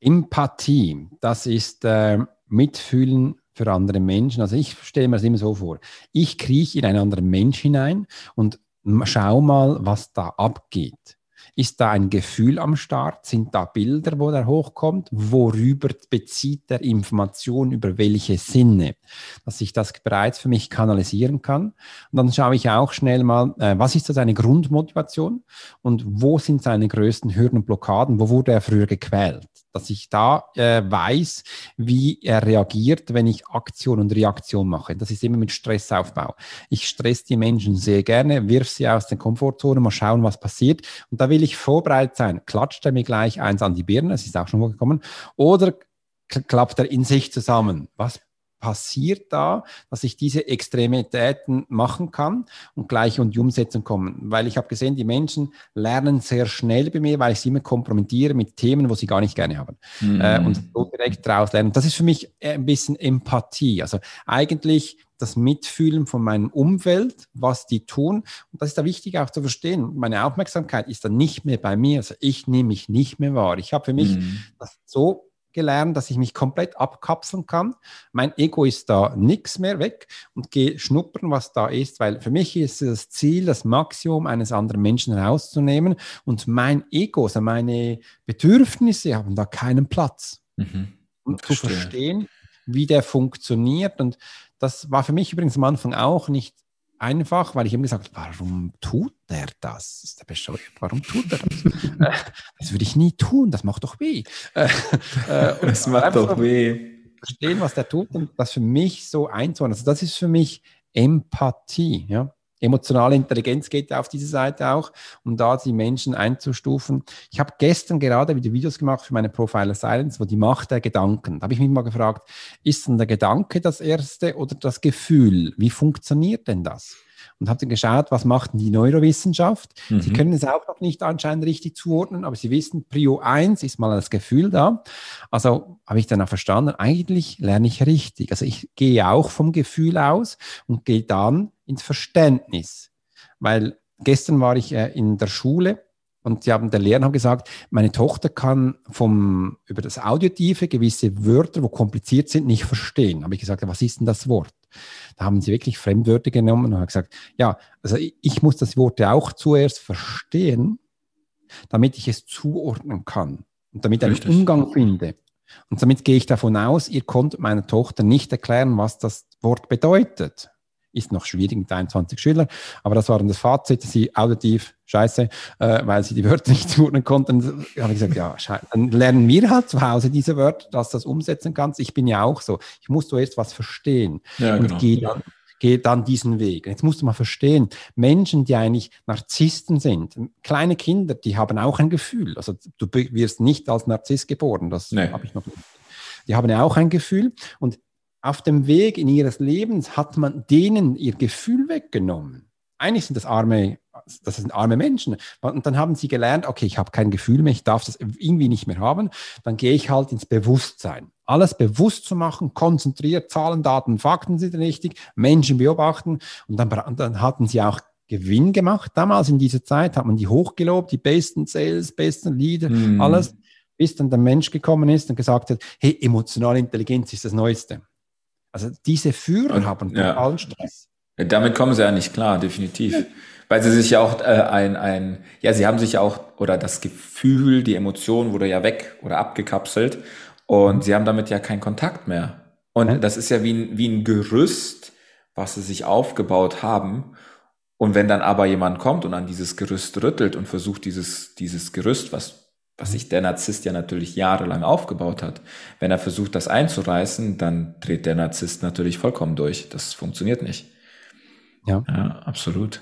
Speaker 2: Empathie, das ist äh, Mitfühlen für andere Menschen. Also ich stelle mir das immer so vor. Ich krieche in einen anderen Mensch hinein und schau mal, was da abgeht. Ist da ein Gefühl am Start? Sind da Bilder, wo der hochkommt? Worüber bezieht er Informationen über welche Sinne? Dass ich das bereits für mich kanalisieren kann. Und dann schaue ich auch schnell mal, äh, was ist so seine Grundmotivation und wo sind seine größten Hürden und Blockaden? Wo wurde er früher gequält? Dass ich da äh, weiß, wie er reagiert, wenn ich Aktion und Reaktion mache. Das ist immer mit Stressaufbau. Ich stress die Menschen sehr gerne, wirf sie aus den Komfortzonen, mal schauen, was passiert. Und da will ich vorbereitet sein. Klatscht er mir gleich eins an die Birne, das ist auch schon vorgekommen, oder klappt er in sich zusammen? Was passiert da, dass ich diese Extremitäten machen kann und gleich in die Umsetzung kommen. Weil ich habe gesehen, die Menschen lernen sehr schnell bei mir, weil ich sie immer kompromittiere mit Themen, wo sie gar nicht gerne haben. Mhm. Äh, und so direkt daraus lernen. Das ist für mich ein bisschen Empathie. Also eigentlich das Mitfühlen von meinem Umfeld, was die tun. Und das ist da wichtig auch zu verstehen. Meine Aufmerksamkeit ist dann nicht mehr bei mir. Also ich nehme mich nicht mehr wahr. Ich habe für mich mhm. das so gelernt, dass ich mich komplett abkapseln kann. Mein Ego ist da nichts mehr weg und gehe schnuppern, was da ist, weil für mich ist das Ziel, das Maximum eines anderen Menschen herauszunehmen und mein Ego, also meine Bedürfnisse haben da keinen Platz. Mhm. Und zu verstehen, wie der funktioniert und das war für mich übrigens am Anfang auch nicht einfach, weil ich ihm gesagt habe, warum tut der das? Ist der bescheuert? Warum tut er das? Äh, das würde ich nie tun, das macht doch weh. Äh,
Speaker 1: äh, das macht doch weh.
Speaker 2: Verstehen, was der tut und das für mich so einzuordnen. Also das ist für mich Empathie, ja. Emotionale Intelligenz geht auf diese Seite auch, um da die Menschen einzustufen. Ich habe gestern gerade wieder Videos gemacht für meine Profiler Silence, wo die Macht der Gedanken. Da habe ich mich mal gefragt, ist denn der Gedanke das erste oder das Gefühl? Wie funktioniert denn das? und habe dann geschaut, was macht die Neurowissenschaft. Mhm. Sie können es auch noch nicht anscheinend richtig zuordnen, aber Sie wissen, Prio 1 ist mal das Gefühl da. Also habe ich dann auch verstanden, eigentlich lerne ich richtig. Also ich gehe auch vom Gefühl aus und gehe dann ins Verständnis. Weil gestern war ich äh, in der Schule und die haben, der Lehrer haben gesagt, meine Tochter kann vom, über das Auditive gewisse Wörter, wo kompliziert sind, nicht verstehen. Habe ich gesagt, was ist denn das Wort? Da haben sie wirklich Fremdwörter genommen und haben gesagt, ja, also ich muss das Wort ja auch zuerst verstehen, damit ich es zuordnen kann und damit ich einen Umgang finde. Und damit gehe ich davon aus, ihr konntet meiner Tochter nicht erklären, was das Wort bedeutet ist noch schwierig mit 21 Schülern, aber das war dann das Fazit, sie auditiv scheiße, äh, weil sie die Wörter nicht zuordnen konnten. habe ich gesagt, ja, dann lernen wir halt zu Hause diese Wörter, dass du das umsetzen kannst. Ich bin ja auch so. Ich muss zuerst was verstehen ja, und genau. gehe dann, gehe dann diesen Weg. Jetzt musst du mal verstehen, Menschen, die eigentlich Narzissten sind, kleine Kinder, die haben auch ein Gefühl. Also du wirst nicht als Narzisst geboren, das nee. habe ich noch nicht. Die haben ja auch ein Gefühl und auf dem Weg in ihres Lebens hat man denen ihr Gefühl weggenommen. Eigentlich sind das arme, das sind arme Menschen. Und dann haben sie gelernt, okay, ich habe kein Gefühl mehr, ich darf das irgendwie nicht mehr haben. Dann gehe ich halt ins Bewusstsein. Alles bewusst zu machen, konzentriert, Zahlen, Daten, Fakten sind richtig, Menschen beobachten. Und dann, dann hatten sie auch Gewinn gemacht. Damals in dieser Zeit hat man die hochgelobt, die besten Sales, besten Leader, mm. alles, bis dann der Mensch gekommen ist und gesagt hat, hey, emotionale Intelligenz ist das Neueste. Also diese Führer und, haben ja. Stress.
Speaker 1: Damit kommen sie ja nicht klar, definitiv. Weil sie sich ja auch äh, ein, ein, ja, sie haben sich ja auch, oder das Gefühl, die Emotion wurde ja weg oder abgekapselt und sie haben damit ja keinen Kontakt mehr. Und das ist ja wie ein, wie ein Gerüst, was sie sich aufgebaut haben. Und wenn dann aber jemand kommt und an dieses Gerüst rüttelt und versucht, dieses, dieses Gerüst, was was sich der Narzisst ja natürlich jahrelang aufgebaut hat. Wenn er versucht, das einzureißen, dann dreht der Narzisst natürlich vollkommen durch. Das funktioniert nicht.
Speaker 2: Ja, ja absolut.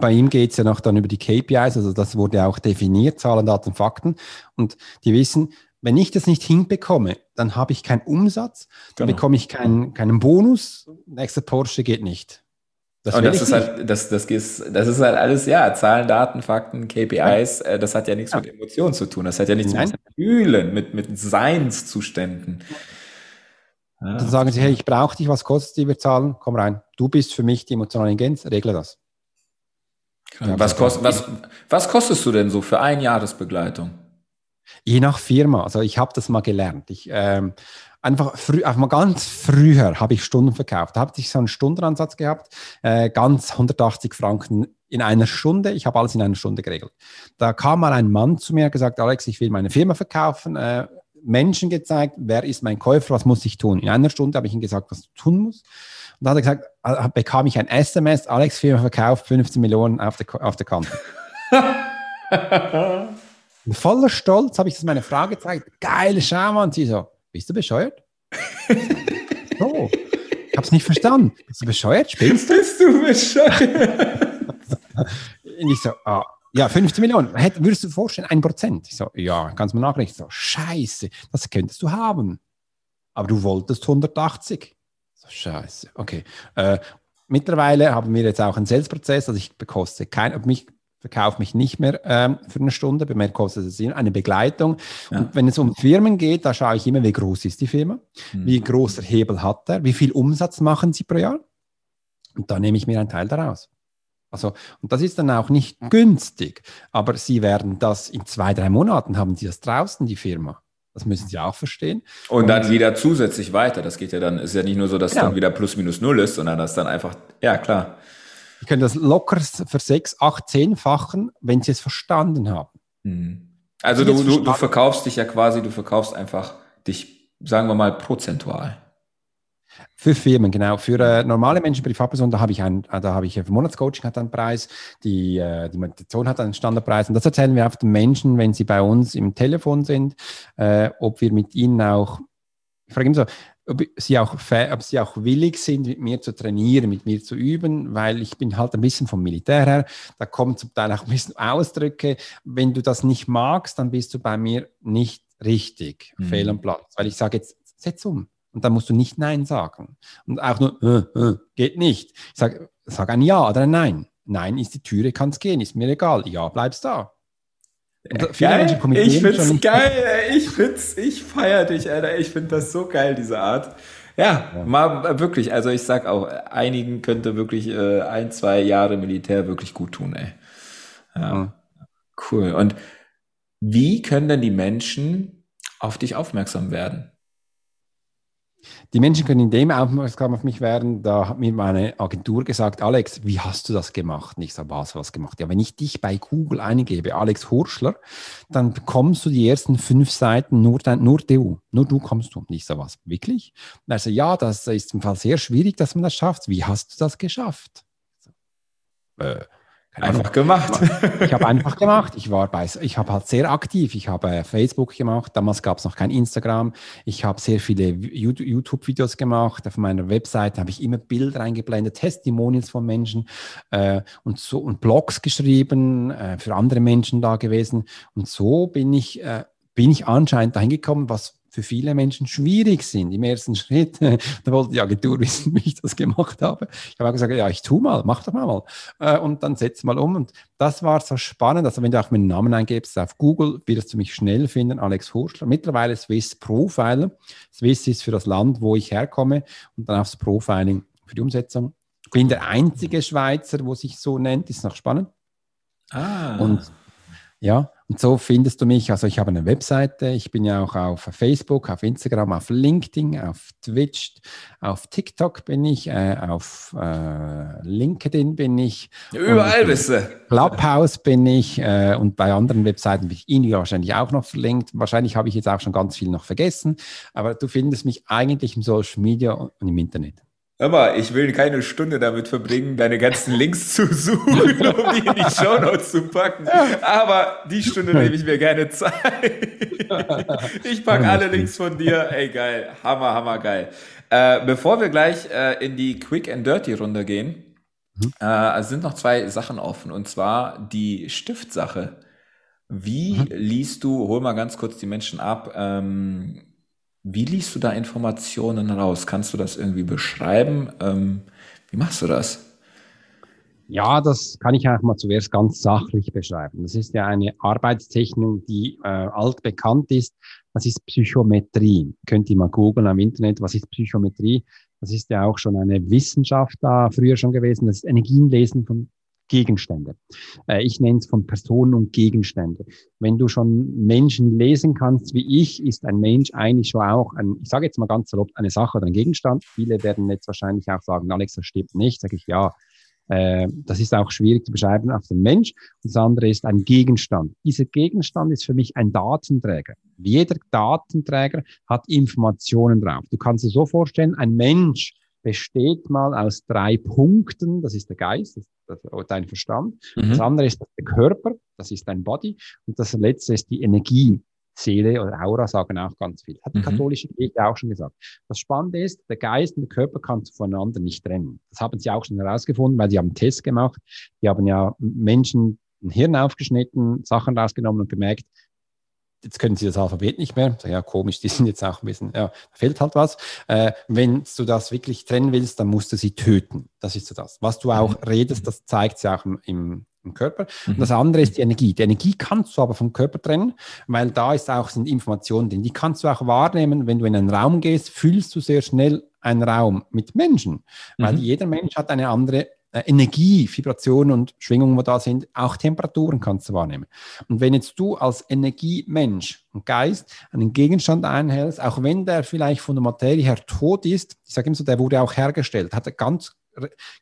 Speaker 2: Bei ihm geht es ja noch dann über die KPIs, also das wurde auch definiert, Zahlen, Daten, Fakten. Und die wissen, wenn ich das nicht hinbekomme, dann habe ich keinen Umsatz, dann genau. bekomme ich keinen, keinen Bonus, nächster Porsche geht nicht.
Speaker 1: Das, und das ist halt, das, das, ist, das ist halt alles, ja, Zahlen, Daten, Fakten, KPIs, ja. Äh, das hat ja nichts ja. mit Emotionen zu tun. Das hat ja nichts Nein. mit Fühlen, mit, mit Seinszuständen.
Speaker 2: Ja. Dann sagen sie, hey, ich brauche dich, was kostet die, wir zahlen, komm rein. Du bist für mich die emotionale Intelligenz, regle das.
Speaker 1: was, kost, was, was kostest du denn so für ein Jahresbegleitung?
Speaker 2: Je nach Firma. Also ich habe das mal gelernt. Ich ähm, einfach früh, einfach mal ganz früher habe ich Stunden verkauft. Da habe ich so einen Stundenansatz gehabt, äh, ganz 180 Franken in einer Stunde. Ich habe alles in einer Stunde geregelt. Da kam mal ein Mann zu mir und gesagt, Alex, ich will meine Firma verkaufen. Äh, Menschen gezeigt, wer ist mein Käufer, was muss ich tun. In einer Stunde habe ich ihm gesagt, was du tun musst. Und dann hat er gesagt, äh, bekam ich ein SMS, Alex Firma verkauft, 15 Millionen auf der, auf der Kante. voller Stolz habe ich das meiner Frau gezeigt. Geil, schau mal. Und sie so, bist du bescheuert? so. Ich habe es nicht verstanden. Bist du bescheuert? Spielst du?
Speaker 1: Bist du bescheuert?
Speaker 2: Und ich so, ah, ja, 15 Millionen. Hätt, würdest du dir vorstellen, ein Prozent? Ich so, ja, kannst du mir nachrechnen. So, scheiße, das könntest du haben. Aber du wolltest 180. So, scheiße, okay. Äh, mittlerweile haben wir jetzt auch einen Sales-Prozess, also ich bekoste kein, mich verkaufe mich nicht mehr ähm, für eine Stunde, bei mir kostet es eine Begleitung. Ja. Und wenn es um Firmen geht, da schaue ich immer, wie groß ist die Firma, mhm. wie großer Hebel hat er, wie viel Umsatz machen sie pro Jahr. Und da nehme ich mir einen Teil daraus. Also, und das ist dann auch nicht günstig, aber Sie werden das in zwei, drei Monaten haben Sie das draußen, die Firma. Das müssen Sie auch verstehen.
Speaker 1: Und, und dann wieder zusätzlich weiter. Das geht ja dann, ist ja nicht nur so, dass genau. dann wieder plus minus null ist, sondern dass dann einfach, ja klar.
Speaker 2: Sie können das locker für sechs, acht, zehnfachen, wenn Sie es verstanden haben.
Speaker 1: Mhm. Also du, du, du verkaufst dich ja quasi, du verkaufst einfach dich, sagen wir mal, prozentual.
Speaker 2: Für Firmen, genau. Für äh, normale Menschen, Privatpersonen, da habe ich ein, äh, da habe ich für Monatscoaching hat einen Preis, die, äh, die Meditation hat einen Standardpreis. Und das erzählen wir auf den Menschen, wenn sie bei uns im Telefon sind, äh, ob wir mit ihnen auch, ich frage immer so, ob sie, auch, ob sie auch willig sind, mit mir zu trainieren, mit mir zu üben, weil ich bin halt ein bisschen vom Militär her. Da kommen zum Teil auch ein bisschen Ausdrücke. Wenn du das nicht magst, dann bist du bei mir nicht richtig, mhm. fehl am Platz. Weil ich sage jetzt, setz um und dann musst du nicht Nein sagen. Und auch nur, äh, äh, geht nicht. Ich sage sag ein Ja oder ein Nein. Nein ist die Türe, kann es gehen, ist mir egal. Ja, bleibst da.
Speaker 1: Geil. ich find's geil, ey. ich find's, ich feier dich, Alter. Ich find das so geil, diese Art. Ja, ja, mal wirklich. Also ich sag auch, einigen könnte wirklich äh, ein, zwei Jahre Militär wirklich gut tun, ey. Ja, mhm. cool. Und wie können denn die Menschen auf dich aufmerksam werden?
Speaker 2: Die Menschen können in dem aufmerksam auf mich werden. Da hat mir meine Agentur gesagt, Alex, wie hast du das gemacht? Und ich sage, was, was gemacht? Ja, wenn ich dich bei Google eingebe, Alex Hurschler, dann bekommst du die ersten fünf Seiten nur, dein, nur du. Nur du kommst du. Und ich sage, was, wirklich? Und er sagt, ja, das ist im Fall sehr schwierig, dass man das schafft. Wie hast du das geschafft?
Speaker 1: Äh, Einfach gemacht.
Speaker 2: Ich habe einfach gemacht. Ich war bei, ich habe halt sehr aktiv. Ich habe äh, Facebook gemacht. Damals gab es noch kein Instagram. Ich habe sehr viele YouTube-Videos gemacht. Auf meiner Webseite habe ich immer Bilder eingeblendet, Testimonials von Menschen äh, und so und Blogs geschrieben, äh, für andere Menschen da gewesen. Und so bin ich, äh, bin ich anscheinend dahin gekommen, was für viele Menschen schwierig sind im ersten Schritt. da wollte die Agentur wissen, wie ich das gemacht habe. Ich habe auch gesagt, ja, ich tu mal, mach doch mal. Äh, und dann setz mal um. Und das war so spannend. Also wenn du auch meinen Namen eingibst auf Google, wirst du mich schnell finden, Alex Hurschler. Mittlerweile Swiss Profiler. Swiss ist für das Land, wo ich herkomme. Und dann aufs Profiling für die Umsetzung. Ich bin der einzige Schweizer, wo sich so nennt. Ist noch spannend. Ah. Und ja, und so findest du mich. Also ich habe eine Webseite, ich bin ja auch auf Facebook, auf Instagram, auf LinkedIn, auf Twitch, auf TikTok bin ich, äh, auf äh, LinkedIn bin ich.
Speaker 1: Überall bist du.
Speaker 2: Clubhouse bin ich äh, und bei anderen Webseiten bin ich Ihnen wahrscheinlich auch noch verlinkt. Wahrscheinlich habe ich jetzt auch schon ganz viel noch vergessen, aber du findest mich eigentlich im Social Media und im Internet.
Speaker 1: Hör ich will keine Stunde damit verbringen, deine ganzen Links zu suchen, um die in die Shownotes zu packen. Aber die Stunde nehme ich mir gerne Zeit. Ich packe alle Links von dir. Ey, geil. Hammer, hammer, geil. Äh, bevor wir gleich äh, in die Quick and Dirty Runde gehen, mhm. äh, sind noch zwei Sachen offen. Und zwar die Stiftsache. Wie mhm. liest du, hol mal ganz kurz die Menschen ab, ähm, wie liest du da Informationen raus? Kannst du das irgendwie beschreiben? Ähm, wie machst du das?
Speaker 2: Ja, das kann ich einfach mal zuerst ganz sachlich beschreiben. Das ist ja eine Arbeitstechnik, die äh, altbekannt ist. Das ist Psychometrie. Könnt ihr mal googeln am Internet, was ist Psychometrie? Das ist ja auch schon eine Wissenschaft da früher schon gewesen. Das ist Energienlesen von Gegenstände. Äh, ich nenne es von Personen und Gegenstände. Wenn du schon Menschen lesen kannst wie ich, ist ein Mensch eigentlich schon auch ein, ich sage jetzt mal ganz salopp, eine Sache oder ein Gegenstand. Viele werden jetzt wahrscheinlich auch sagen, Alex, das stimmt nicht. Sage ich, ja, äh, das ist auch schwierig zu beschreiben auf den Mensch. Das andere ist ein Gegenstand. Dieser Gegenstand ist für mich ein Datenträger. Jeder Datenträger hat Informationen drauf. Du kannst dir so vorstellen, ein Mensch besteht mal aus drei Punkten. Das ist der Geist, das, das, dein Verstand. Mhm. Das andere ist der Körper, das ist dein Body. Und das letzte ist die Energie. Seele oder Aura sagen auch ganz viel. Hat die mhm. katholische Kirche auch schon gesagt. Das Spannende ist, der Geist und der Körper kannst du voneinander nicht trennen. Das haben sie auch schon herausgefunden, weil sie haben einen Test gemacht. Die haben ja Menschen ein Hirn aufgeschnitten, Sachen rausgenommen und gemerkt, jetzt können sie das Alphabet nicht mehr. Ja, komisch, die sind jetzt auch ein bisschen, ja, fehlt halt was. Äh, wenn du das wirklich trennen willst, dann musst du sie töten. Das ist so das. Was du auch mhm. redest, das zeigt sich auch im, im, Körper. Mhm. Und das andere ist die Energie. Die Energie kannst du aber vom Körper trennen, weil da ist auch, sind Informationen drin. Die kannst du auch wahrnehmen, wenn du in einen Raum gehst, fühlst du sehr schnell einen Raum mit Menschen, weil mhm. jeder Mensch hat eine andere Energie, Vibrationen und Schwingungen, wo da sind, auch Temperaturen kannst du wahrnehmen. Und wenn jetzt du als Energiemensch und Geist einen Gegenstand einhältst, auch wenn der vielleicht von der Materie her tot ist, ich sage immer so, der wurde auch hergestellt, hat eine ganz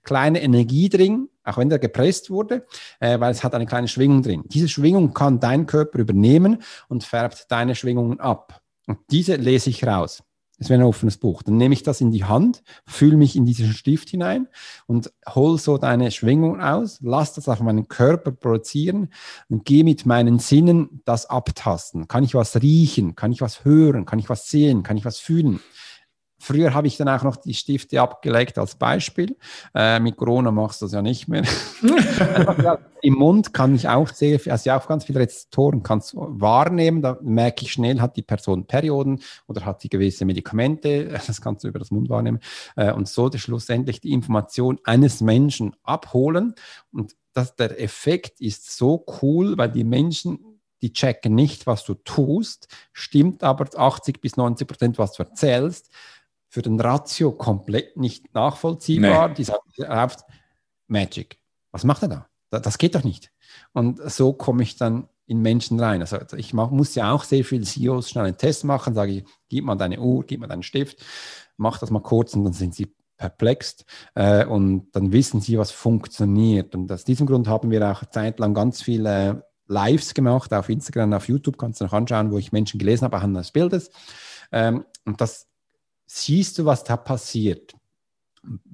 Speaker 2: kleine Energie drin, auch wenn der gepresst wurde, äh, weil es hat eine kleine Schwingung drin. Diese Schwingung kann dein Körper übernehmen und färbt deine Schwingungen ab. Und diese lese ich raus. Es wäre ein offenes Buch. Dann nehme ich das in die Hand, fühle mich in diesen Stift hinein und hol so deine Schwingung aus, lass das auf meinen Körper produzieren und gehe mit meinen Sinnen das abtasten. Kann ich was riechen? Kann ich was hören? Kann ich was sehen? Kann ich was fühlen? Früher habe ich dann auch noch die Stifte abgelegt als Beispiel. Äh, mit Corona machst du das ja nicht mehr. Im Mund kann ich auch sehr viel, also auch ganz viele Rezeptoren kannst wahrnehmen. Da merke ich schnell, hat die Person Perioden oder hat sie gewisse Medikamente. Das kannst du über das Mund wahrnehmen. Äh, und so schlussendlich die Information eines Menschen abholen. Und das, der Effekt ist so cool, weil die Menschen die checken nicht, was du tust, stimmt aber 80 bis 90 Prozent, was du erzählst für den Ratio komplett nicht nachvollziehbar. Nee. Die sagen oft, Magic. Was macht er da? Das geht doch nicht. Und so komme ich dann in Menschen rein. Also ich mach, muss ja auch sehr viele CEOs schnell einen Test machen, sage ich, gib mal deine Uhr, gib mal deinen Stift, mach das mal kurz und dann sind sie perplext äh, und dann wissen sie, was funktioniert. Und aus diesem Grund haben wir auch zeitlang ganz viele Lives gemacht auf Instagram, auf YouTube, kannst du noch anschauen, wo ich Menschen gelesen habe anhand des Bildes. Ähm, und das siehst du, was da passiert.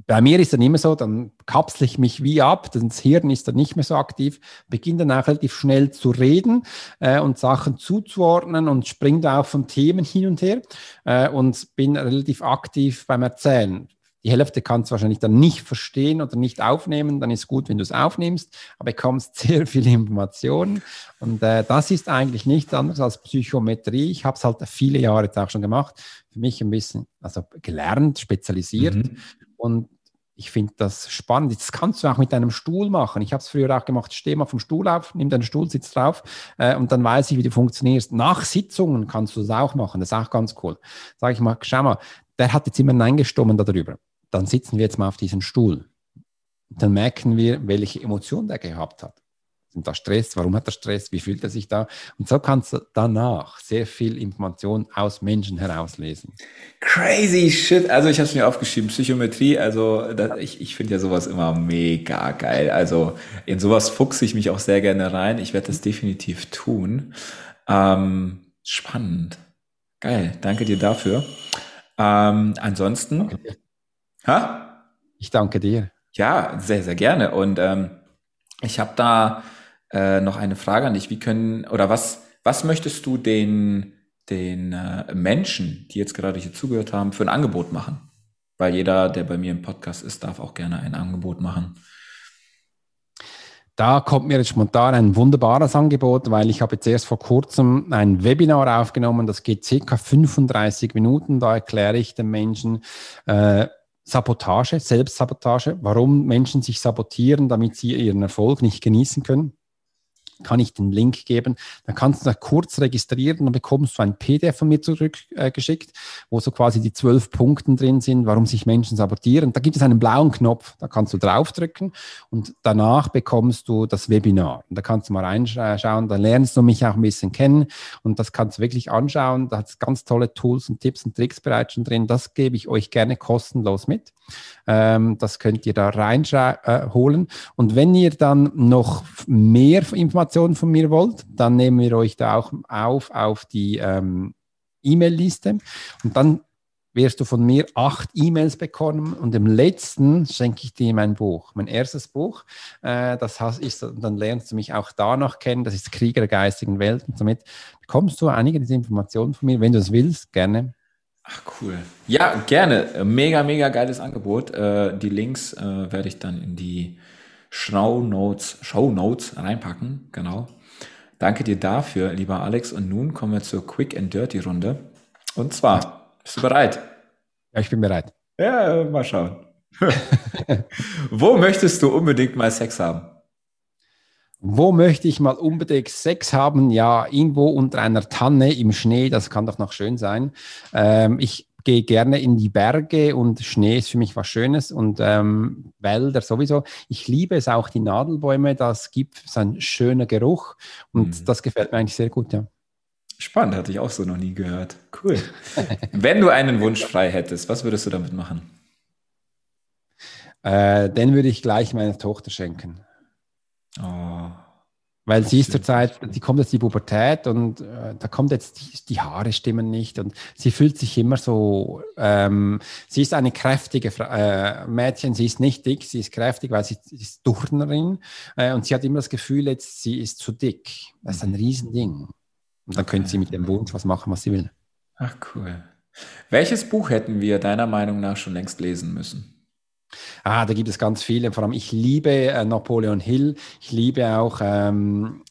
Speaker 2: Bei mir ist dann immer so, dann kapsle ich mich wie ab, das Hirn ist dann nicht mehr so aktiv, beginne dann auch relativ schnell zu reden äh, und Sachen zuzuordnen und springe da auch von Themen hin und her äh, und bin relativ aktiv beim Erzählen. Die Hälfte kannst du wahrscheinlich dann nicht verstehen oder nicht aufnehmen. Dann ist es gut, wenn du es aufnimmst, aber bekommst sehr viele Informationen. Und äh, das ist eigentlich nichts anderes als Psychometrie. Ich habe es halt viele Jahre jetzt auch schon gemacht. Für mich ein bisschen, also gelernt, spezialisiert. Mhm. Und ich finde das spannend. Das kannst du auch mit deinem Stuhl machen. Ich habe es früher auch gemacht. Steh mal vom Stuhl auf, nimm deinen Stuhl, sitz drauf äh, und dann weiß ich, wie du funktionierst. Nach Sitzungen kannst du das auch machen. Das ist auch ganz cool. Sage ich mal, schau mal, der hat jetzt immer Nein gestummen darüber dann sitzen wir jetzt mal auf diesem Stuhl. Dann merken wir, welche Emotion der gehabt hat. Sind da Stress? Warum hat er Stress? Wie fühlt er sich da? Und so kannst du danach sehr viel Information aus Menschen herauslesen.
Speaker 1: Crazy shit. Also ich habe es mir aufgeschrieben, Psychometrie. Also das, ich, ich finde ja sowas immer mega geil. Also in sowas fuchse ich mich auch sehr gerne rein. Ich werde das definitiv tun. Ähm, spannend. Geil. Danke dir dafür. Ähm, ansonsten, okay.
Speaker 2: Ha? Ich danke dir.
Speaker 1: Ja, sehr, sehr gerne. Und ähm, ich habe da äh, noch eine Frage an dich. Wie können oder was, was möchtest du den, den äh, Menschen, die jetzt gerade hier zugehört haben, für ein Angebot machen? Weil jeder, der bei mir im Podcast ist, darf auch gerne ein Angebot machen.
Speaker 2: Da kommt mir jetzt spontan ein wunderbares Angebot, weil ich habe jetzt erst vor kurzem ein Webinar aufgenommen, das geht circa 35 Minuten. Da erkläre ich den Menschen, äh, Sabotage, Selbstsabotage, warum Menschen sich sabotieren, damit sie ihren Erfolg nicht genießen können. Kann ich den Link geben. Dann kannst du da kurz registrieren, dann bekommst du ein PDF von mir zurückgeschickt, äh, wo so quasi die zwölf Punkte drin sind, warum sich Menschen sabotieren. Da gibt es einen blauen Knopf, da kannst du draufdrücken und danach bekommst du das Webinar. Und da kannst du mal reinschauen, da lernst du mich auch ein bisschen kennen und das kannst du wirklich anschauen. Da hat es ganz tolle Tools und Tipps und Tricks bereits schon drin. Das gebe ich euch gerne kostenlos mit. Ähm, das könnt ihr da reinholen. Äh, und wenn ihr dann noch mehr Informationen von mir wollt, dann nehmen wir euch da auch auf auf die ähm, E-Mail-Liste. Und dann wirst du von mir acht E-Mails bekommen und im letzten schenke ich dir mein Buch, mein erstes Buch. Äh, das ist, dann lernst du mich auch da noch kennen. Das ist Krieger der geistigen Welt. Und somit bekommst du einige dieser Informationen von mir. Wenn du es willst, gerne.
Speaker 1: Ach cool. Ja, gerne. Mega, mega geiles Angebot. Äh, die Links äh, werde ich dann in die Show Notes, Show Notes reinpacken. Genau. Danke dir dafür, lieber Alex. Und nun kommen wir zur Quick and Dirty Runde. Und zwar, bist du bereit?
Speaker 2: Ja, ich bin bereit.
Speaker 1: Ja, mal schauen. Wo möchtest du unbedingt mal Sex haben?
Speaker 2: Wo möchte ich mal unbedingt Sex haben? Ja, irgendwo unter einer Tanne im Schnee, das kann doch noch schön sein. Ähm, ich gehe gerne in die Berge und Schnee ist für mich was Schönes und ähm, Wälder sowieso. Ich liebe es auch, die Nadelbäume, das gibt so einen schönen Geruch und mhm. das gefällt mir eigentlich sehr gut, ja.
Speaker 1: Spannend, hatte ich auch so noch nie gehört. Cool. Wenn du einen Wunsch frei hättest, was würdest du damit machen?
Speaker 2: Äh, den würde ich gleich meiner Tochter schenken. Oh, weil sie ist zurzeit, die kommt jetzt die Pubertät und äh, da kommt jetzt die, die, Haare stimmen nicht und sie fühlt sich immer so, ähm, sie ist eine kräftige äh, Mädchen, sie ist nicht dick, sie ist kräftig, weil sie, sie ist Turnerin äh, und sie hat immer das Gefühl jetzt, sie ist zu dick. Das ist ein Riesending. Und dann okay. könnte sie mit dem Wunsch was machen, was sie will.
Speaker 1: Ach cool. Welches Buch hätten wir deiner Meinung nach schon längst lesen müssen?
Speaker 2: Ah, da gibt es ganz viele. Vor allem, ich liebe äh, Napoleon Hill. Ich liebe auch ähm,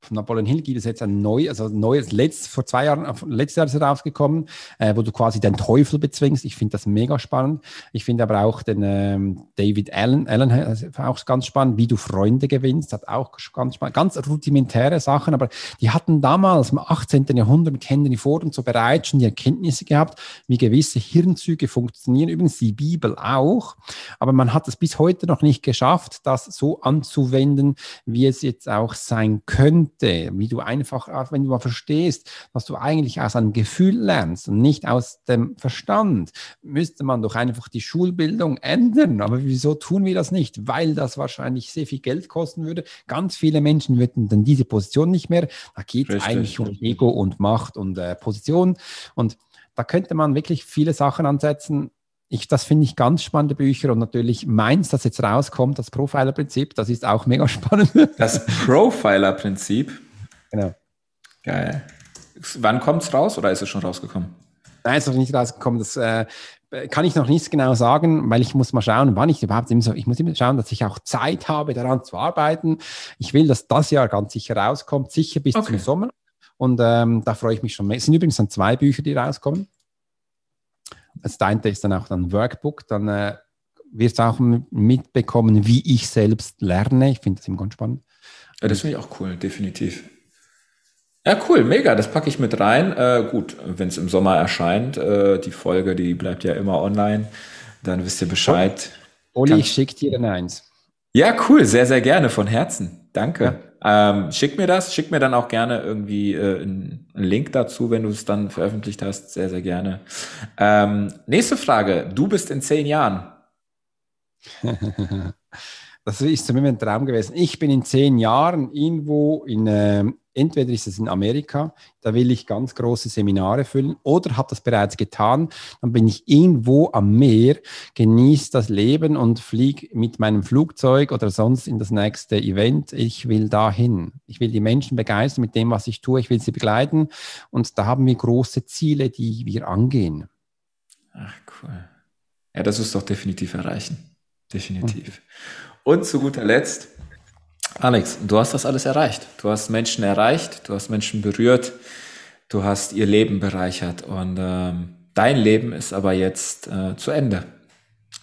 Speaker 2: von Napoleon Hill gibt es jetzt ein neu, also ein neues, letzt, vor zwei Jahren, äh, letztes Jahr ist er rausgekommen, äh, wo du quasi den Teufel bezwingst. Ich finde das mega spannend. Ich finde aber auch den ähm, David Allen, Allen also auch ganz spannend, wie du Freunde gewinnst, hat auch ganz spannend, ganz rudimentäre Sachen, aber die hatten damals im 18. Jahrhundert mit Henry Ford und so bereits schon die Erkenntnisse gehabt, wie gewisse Hirnzüge funktionieren. Übrigens die Bibel auch, aber man hat es bis heute noch nicht geschafft, das so anzuwenden, wie es jetzt auch sein könnte Momente, wie du einfach, wenn du mal verstehst, was du eigentlich aus einem Gefühl lernst und nicht aus dem Verstand, müsste man doch einfach die Schulbildung ändern. Aber wieso tun wir das nicht? Weil das wahrscheinlich sehr viel Geld kosten würde. Ganz viele Menschen würden dann diese Position nicht mehr. Da geht es eigentlich um Ego und Macht und äh, Position. Und da könnte man wirklich viele Sachen ansetzen, ich, das finde ich ganz spannende Bücher und natürlich meins, das jetzt rauskommt, das Profiler-Prinzip, das ist auch mega spannend.
Speaker 1: Das Profiler-Prinzip?
Speaker 2: Genau.
Speaker 1: Geil. Wann kommt es raus oder ist es schon rausgekommen?
Speaker 2: Nein, es ist noch nicht rausgekommen. Das äh, kann ich noch nicht genau sagen, weil ich muss mal schauen, wann ich überhaupt immer so, ich muss immer schauen, dass ich auch Zeit habe, daran zu arbeiten. Ich will, dass das Jahr ganz sicher rauskommt, sicher bis okay. zum Sommer. Und ähm, da freue ich mich schon. Es sind übrigens dann zwei Bücher, die rauskommen. Das eine ist dann auch ein Workbook, dann äh, wirst du auch mitbekommen, wie ich selbst lerne. Ich finde das immer ganz spannend.
Speaker 1: Ja, das finde ich auch cool, definitiv. Ja, cool, mega, das packe ich mit rein. Äh, gut, wenn es im Sommer erscheint, äh, die Folge, die bleibt ja immer online, dann wisst ihr Bescheid.
Speaker 2: Olli, ich schicke dir dann eins.
Speaker 1: Ja, cool, sehr, sehr gerne, von Herzen. Danke. Ja. Ähm, schick mir das, schick mir dann auch gerne irgendwie äh, einen Link dazu, wenn du es dann veröffentlicht hast. Sehr, sehr gerne. Ähm, nächste Frage. Du bist in zehn Jahren.
Speaker 2: das ist zumindest ein Traum gewesen. Ich bin in zehn Jahren irgendwo in, äh, entweder ist es in Amerika, da will ich ganz große Seminare füllen, oder habe das bereits getan, dann bin ich irgendwo am Meer, genieße das Leben und fliege mit meinem Flugzeug oder sonst in das nächste Event. Ich will dahin. Ich will die Menschen begeistern mit dem, was ich tue. Ich will sie begleiten. Und da haben wir große Ziele, die wir angehen.
Speaker 1: Ach, cool. Ja, das ist doch definitiv erreichen. Definitiv. Und zu guter Letzt, Alex, du hast das alles erreicht. Du hast Menschen erreicht, du hast Menschen berührt, du hast ihr Leben bereichert und ähm, dein Leben ist aber jetzt äh, zu Ende.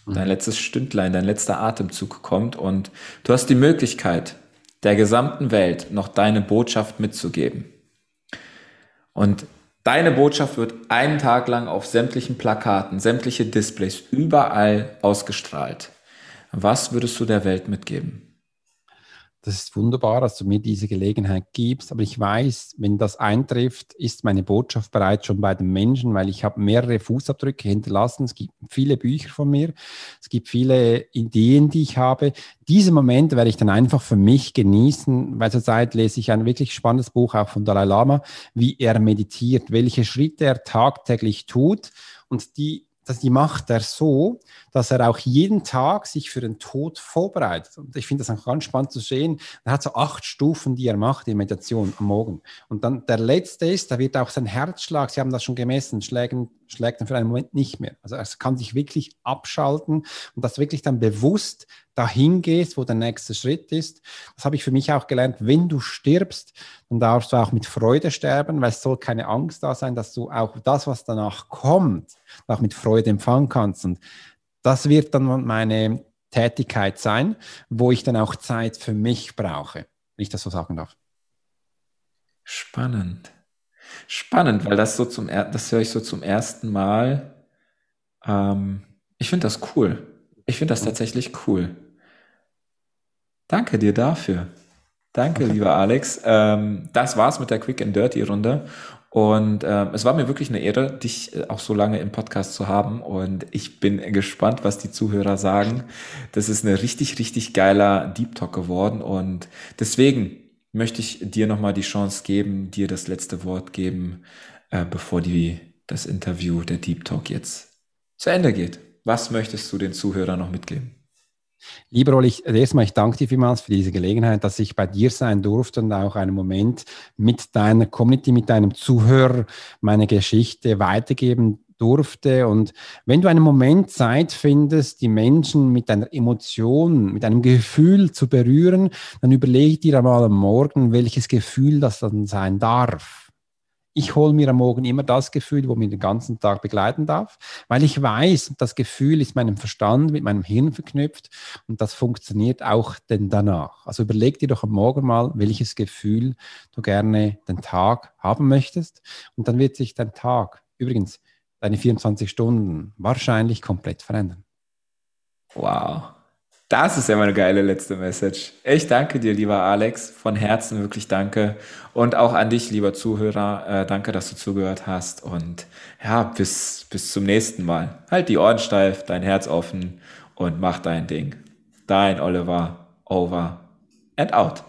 Speaker 1: Dein mhm. letztes Stündlein, dein letzter Atemzug kommt und du hast die Möglichkeit, der gesamten Welt noch deine Botschaft mitzugeben. Und deine Botschaft wird einen Tag lang auf sämtlichen Plakaten, sämtliche Displays, überall ausgestrahlt. Was würdest du der Welt mitgeben?
Speaker 2: das ist wunderbar, dass du mir diese Gelegenheit gibst. Aber ich weiß, wenn das eintrifft, ist meine Botschaft bereits schon bei den Menschen, weil ich habe mehrere Fußabdrücke hinterlassen. Es gibt viele Bücher von mir. Es gibt viele Ideen, die ich habe. Diese Momente werde ich dann einfach für mich genießen, weil zurzeit lese ich ein wirklich spannendes Buch auch von Dalai Lama, wie er meditiert, welche Schritte er tagtäglich tut und die dass die macht er so, dass er auch jeden Tag sich für den Tod vorbereitet. Und ich finde das auch ganz spannend zu sehen. Er hat so acht Stufen, die er macht in Meditation am Morgen. Und dann der letzte ist, da wird auch sein Herzschlag, Sie haben das schon gemessen, schlägen, schlägt dann für einen Moment nicht mehr. Also er kann sich wirklich abschalten und das wirklich dann bewusst dahin gehst, wo der nächste Schritt ist. Das habe ich für mich auch gelernt. Wenn du stirbst, dann darfst du auch mit Freude sterben, weil es soll keine Angst da sein, dass du auch das, was danach kommt, auch mit Freude empfangen kannst. Und das wird dann meine Tätigkeit sein, wo ich dann auch Zeit für mich brauche, wenn ich das so sagen darf.
Speaker 1: Spannend. Spannend, weil das so zum das höre ich so zum ersten Mal. Ähm, ich finde das cool. Ich finde das tatsächlich cool. Danke dir dafür. Danke, lieber Alex. Ähm, das war's mit der Quick and Dirty Runde. Und ähm, es war mir wirklich eine Ehre, dich äh, auch so lange im Podcast zu haben. Und ich bin gespannt, was die Zuhörer sagen. Das ist ein richtig, richtig geiler Deep Talk geworden. Und deswegen möchte ich dir nochmal die Chance geben, dir das letzte Wort geben, äh, bevor die, das Interview, der Deep Talk jetzt zu Ende geht. Was möchtest du den Zuhörern noch mitgeben?
Speaker 2: Lieber Olli, erstmal, ich danke dir vielmals für diese Gelegenheit, dass ich bei dir sein durfte und auch einen Moment mit deiner Community, mit deinem Zuhörer meine Geschichte weitergeben durfte. Und wenn du einen Moment Zeit findest, die Menschen mit einer Emotion, mit einem Gefühl zu berühren, dann überleg dir einmal am Morgen, welches Gefühl das dann sein darf ich hole mir am Morgen immer das Gefühl, wo mir den ganzen Tag begleiten darf, weil ich weiß, das Gefühl ist meinem Verstand, mit meinem Hirn verknüpft und das funktioniert auch denn danach. Also überleg dir doch am Morgen mal, welches Gefühl du gerne den Tag haben möchtest und dann wird sich dein Tag, übrigens deine 24 Stunden, wahrscheinlich komplett verändern.
Speaker 1: Wow. Das ist ja mal eine geile letzte Message. Ich danke dir, lieber Alex, von Herzen wirklich danke. Und auch an dich, lieber Zuhörer, äh, danke, dass du zugehört hast. Und ja, bis, bis zum nächsten Mal. Halt die Ohren steif, dein Herz offen und mach dein Ding. Dein Oliver, over and out.